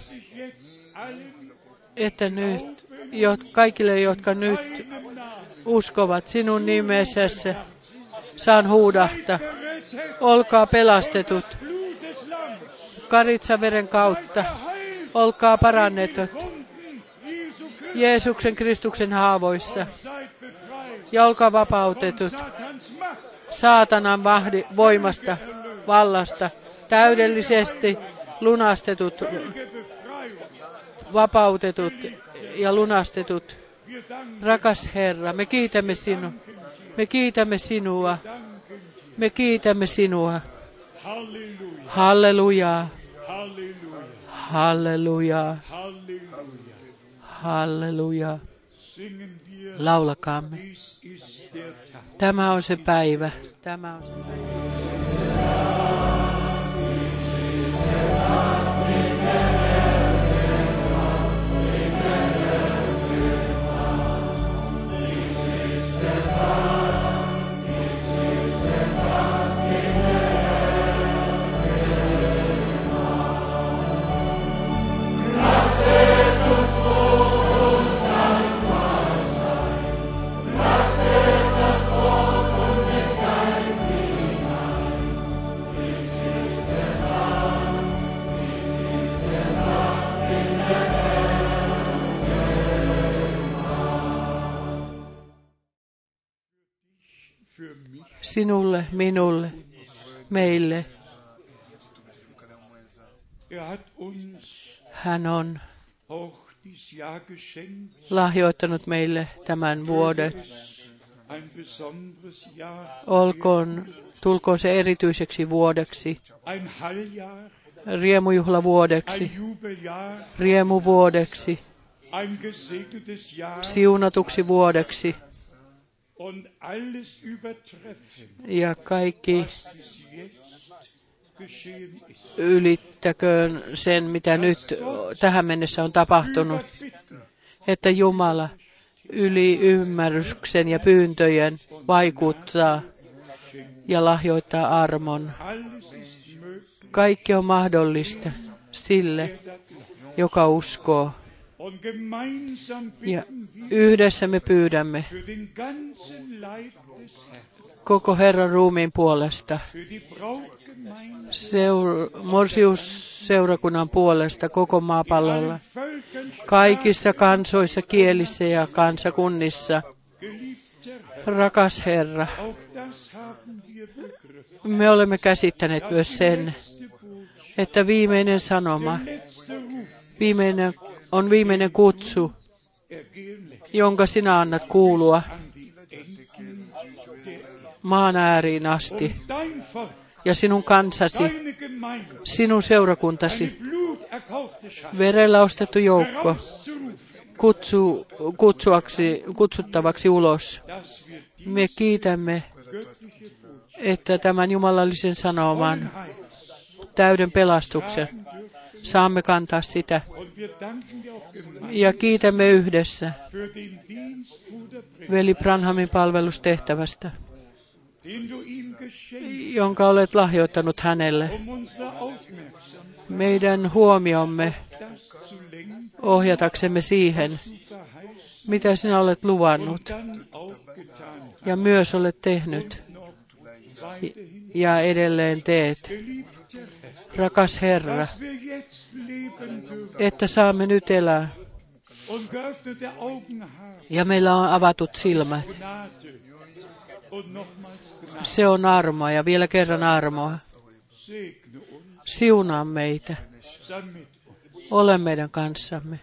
että nyt kaikille, jotka nyt uskovat sinun nimessäsi, saan huudahtaa. Olkaa pelastetut karitsaveren kautta. Olkaa parannetut Jeesuksen Kristuksen haavoissa ja olkaa vapautetut saatanan voimasta, vallasta, täydellisesti lunastetut, vapautetut ja lunastetut. Rakas Herra, me kiitämme sinua. Me kiitämme sinua. Me kiitämme sinua. Halleluja, Hallelujaa. Halleluja, Hallelujaa. Halleluja. Hallelujaa. Wir, Laulakaamme. Tämä on se päivä. Tämä on se päivä. Sinulle, minulle, meille. Er Hän on lahjoittanut meille tämän vuoden. Olkoon, tulkoon se erityiseksi vuodeksi, riemujuhlavuodeksi, riemuvuodeksi, siunatuksi vuodeksi ja kaikki ylittäköön sen, mitä nyt tähän mennessä on tapahtunut, että Jumala yli ymmärryksen ja pyyntöjen vaikuttaa ja lahjoittaa armon. Kaikki on mahdollista sille, joka uskoo. Ja yhdessä me pyydämme koko Herran ruumiin puolesta, seur- Morsius-seurakunnan puolesta koko maapallolla, kaikissa kansoissa, kielissä ja kansakunnissa. Rakas Herra, me olemme käsittäneet myös sen, että viimeinen sanoma viimeinen, on viimeinen kutsu, jonka sinä annat kuulua maan ääriin asti. Ja sinun kansasi, sinun seurakuntasi, verellä ostettu joukko, kutsu, kutsuaksi, kutsuttavaksi ulos. Me kiitämme, että tämän jumalallisen sanoman täyden pelastuksen saamme kantaa sitä. Ja kiitämme yhdessä veli Branhamin palvelustehtävästä, jonka olet lahjoittanut hänelle. Meidän huomiomme ohjataksemme siihen, mitä sinä olet luvannut ja myös olet tehnyt ja edelleen teet. Rakas Herra, että saamme nyt elää ja meillä on avatut silmät. Se on armoa ja vielä kerran armoa. Siunaa meitä. Ole meidän kanssamme.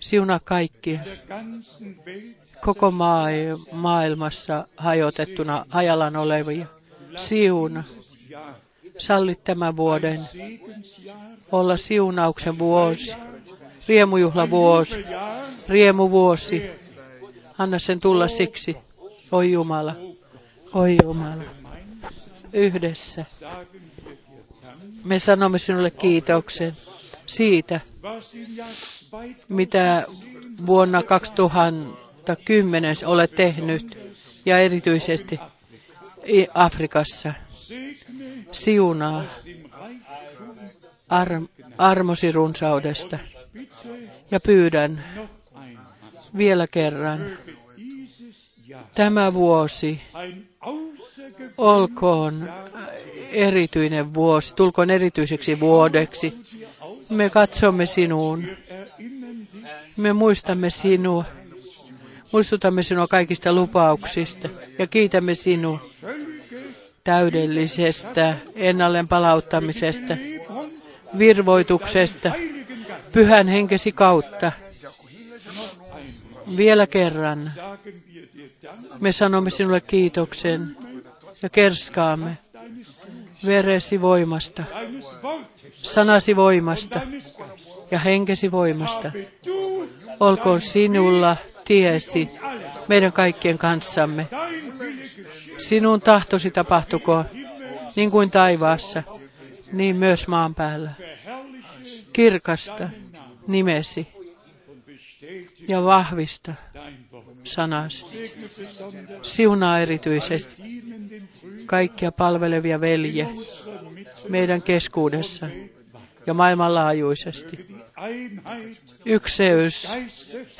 Siunaa kaikkia koko maailmassa hajotettuna hajallaan olevia. Siuna. Sallit tämän vuoden olla siunauksen vuosi, riemujuhlavuosi, riemuvuosi. Anna sen tulla siksi. Oi Jumala, oi Jumala, yhdessä. Me sanomme sinulle kiitoksen siitä, mitä vuonna 2010 olet tehnyt ja erityisesti Afrikassa. Siunaa ar- armosi runsaudesta ja pyydän vielä kerran tämä vuosi olkoon erityinen vuosi, tulkoon erityiseksi vuodeksi. Me katsomme sinuun. Me muistamme sinua. Muistutamme sinua kaikista lupauksista ja kiitämme sinua täydellisestä ennalleen palauttamisesta, virvoituksesta, pyhän henkesi kautta. Vielä kerran me sanomme sinulle kiitoksen ja kerskaamme veresi voimasta, sanasi voimasta ja henkesi voimasta. Olkoon sinulla tiesi meidän kaikkien kanssamme. Sinun tahtosi tapahtukoon, niin kuin taivaassa, niin myös maan päällä. Kirkasta nimesi ja vahvista sanasi. Siunaa erityisesti kaikkia palvelevia velje meidän keskuudessa ja maailmanlaajuisesti. Ykseys,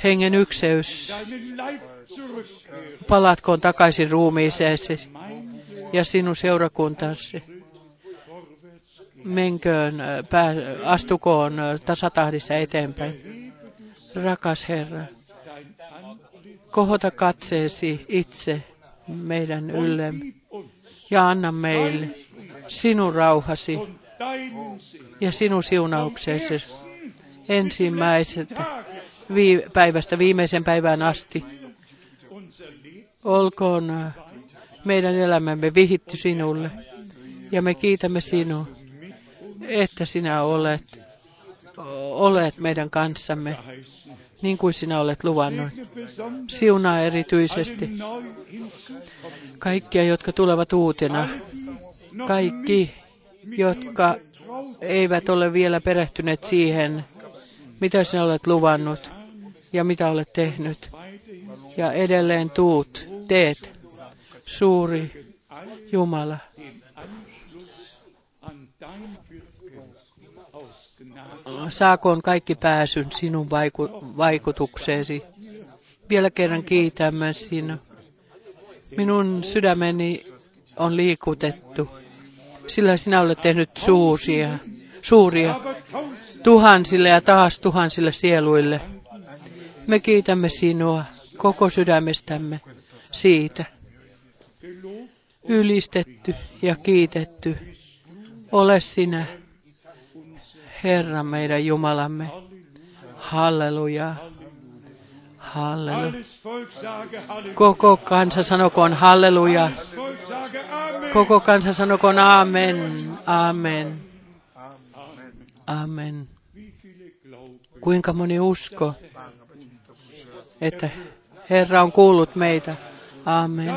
hengen ykseys, palatkoon takaisin ruumiiseesi ja sinun seurakuntasi. Menköön, pää, astukoon tasatahdissa eteenpäin. Rakas Herra, kohota katseesi itse meidän yllemme ja anna meille sinun rauhasi ja sinun siunauksesi ensimmäisestä vii- päivästä viimeisen päivään asti. Olkoon meidän elämämme vihitty sinulle ja me kiitämme sinua, että sinä olet, olet meidän kanssamme niin kuin sinä olet luvannut. Siunaa erityisesti kaikkia, jotka tulevat uutena. Kaikki, jotka eivät ole vielä perehtyneet siihen, mitä sinä olet luvannut ja mitä olet tehnyt. Ja edelleen tuut, teet suuri Jumala, saakoon kaikki pääsyn sinun vaiku- vaikutukseesi. Vielä kerran kiitämme sinua. Minun sydämeni on liikutettu, sillä sinä olet tehnyt suuria, suuria tuhansille ja taas tuhansille sieluille. Me kiitämme sinua koko sydämestämme siitä. Ylistetty ja kiitetty ole sinä, Herra meidän Jumalamme. Halleluja. Halleluja. Koko kansa sanokoon halleluja. Koko kansa sanokoon amen. Amen. Amen. Kuinka moni usko, että Herra on kuullut meitä. Amen.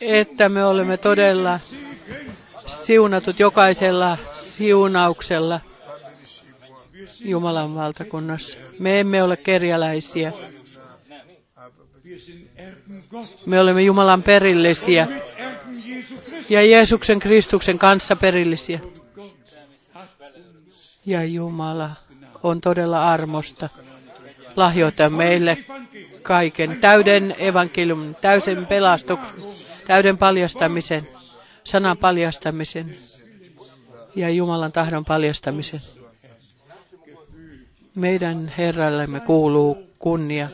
Että me olemme todella siunatut jokaisella siunauksella Jumalan valtakunnassa. Me emme ole kerjäläisiä. Me olemme Jumalan perillisiä ja Jeesuksen Kristuksen kanssa perillisiä. Ja Jumala on todella armosta lahjoittaa meille kaiken, täyden evankeliumin, täyden pelastuksen, täyden paljastamisen, sanan paljastamisen ja Jumalan tahdon paljastamisen. Meidän Herrallemme kuuluu kunnia.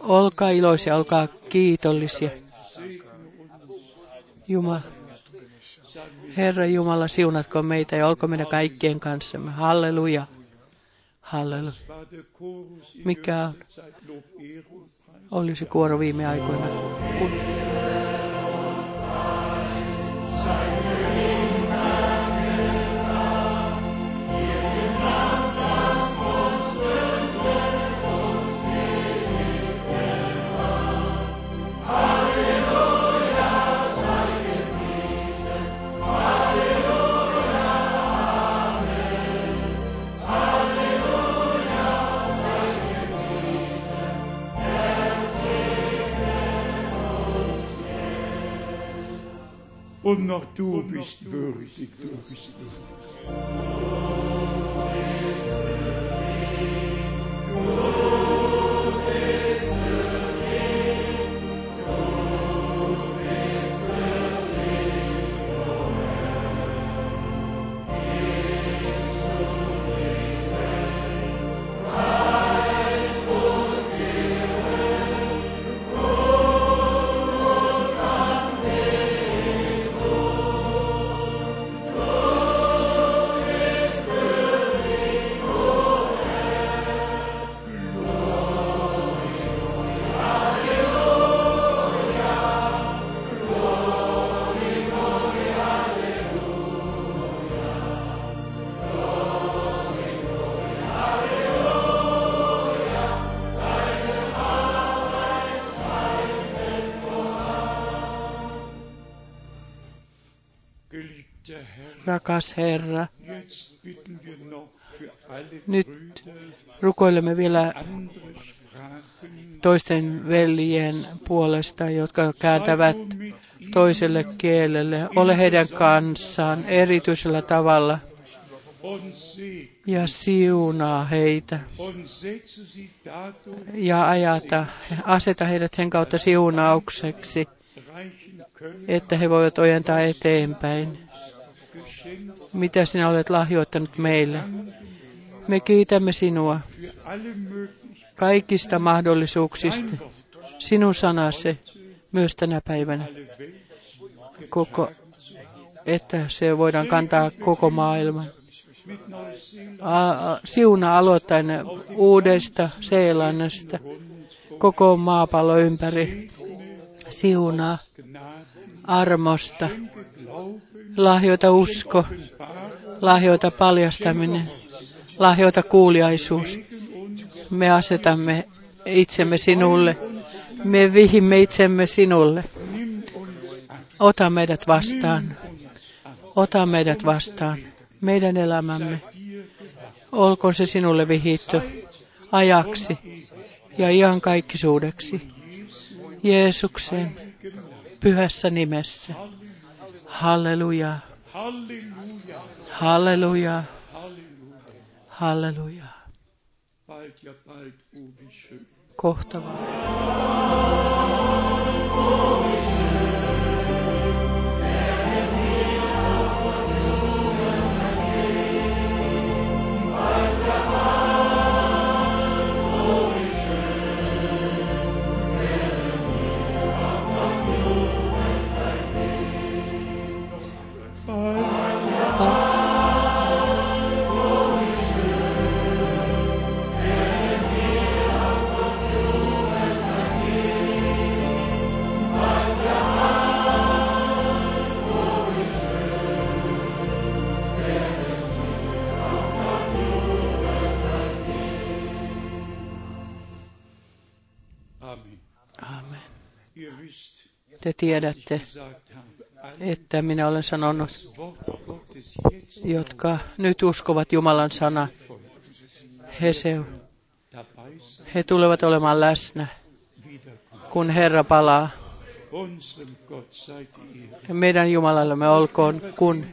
Olkaa iloisia, olkaa kiitollisia. Jumala. Herra Jumala, siunatko meitä ja olko meidän kaikkien kanssamme. Halleluja. Halleluja. Mikä on, Zeit Lob, Ehre und Preis. oli se kuoro viime aikoina? Kun, Und noch du bist würdig, du bist würdig. Geliebter Herr, rakas Herra, nyt rukoilemme vielä toisten veljien puolesta, jotka kääntävät toiselle kielelle. Ole heidän kanssaan erityisellä tavalla ja siunaa heitä. ja ajata, aseta heidät sen kautta siunaukseksi, että he voivat ojentaa eteenpäin, mitä sinä olet lahjoittanut meille. Me kiitämme sinua kaikista mahdollisuuksista. Sinun sanasi myös tänä päivänä, koko, että se voidaan kantaa koko maailman. Siuna aloittain uudesta Seelannasta, koko maapallo ympäri. Siunaa armosta, lahjoita usko, lahjoita paljastaminen, lahjoita kuuliaisuus. Me asetamme itsemme sinulle, me vihimme itsemme sinulle. Ota meidät vastaan, ota meidät vastaan, meidän elämämme. Olkoon se sinulle vihitty ajaksi ja iankaikkisuudeksi. Jeesuksen pyhässä nimessä. Halleluja. Halleluja. Halleluja. Halleluja. Halleluja. Te tiedätte, että minä olen sanonut, jotka nyt uskovat Jumalan sana, he, se, he tulevat olemaan läsnä, kun Herra palaa. Meidän Jumalallamme olkoon kun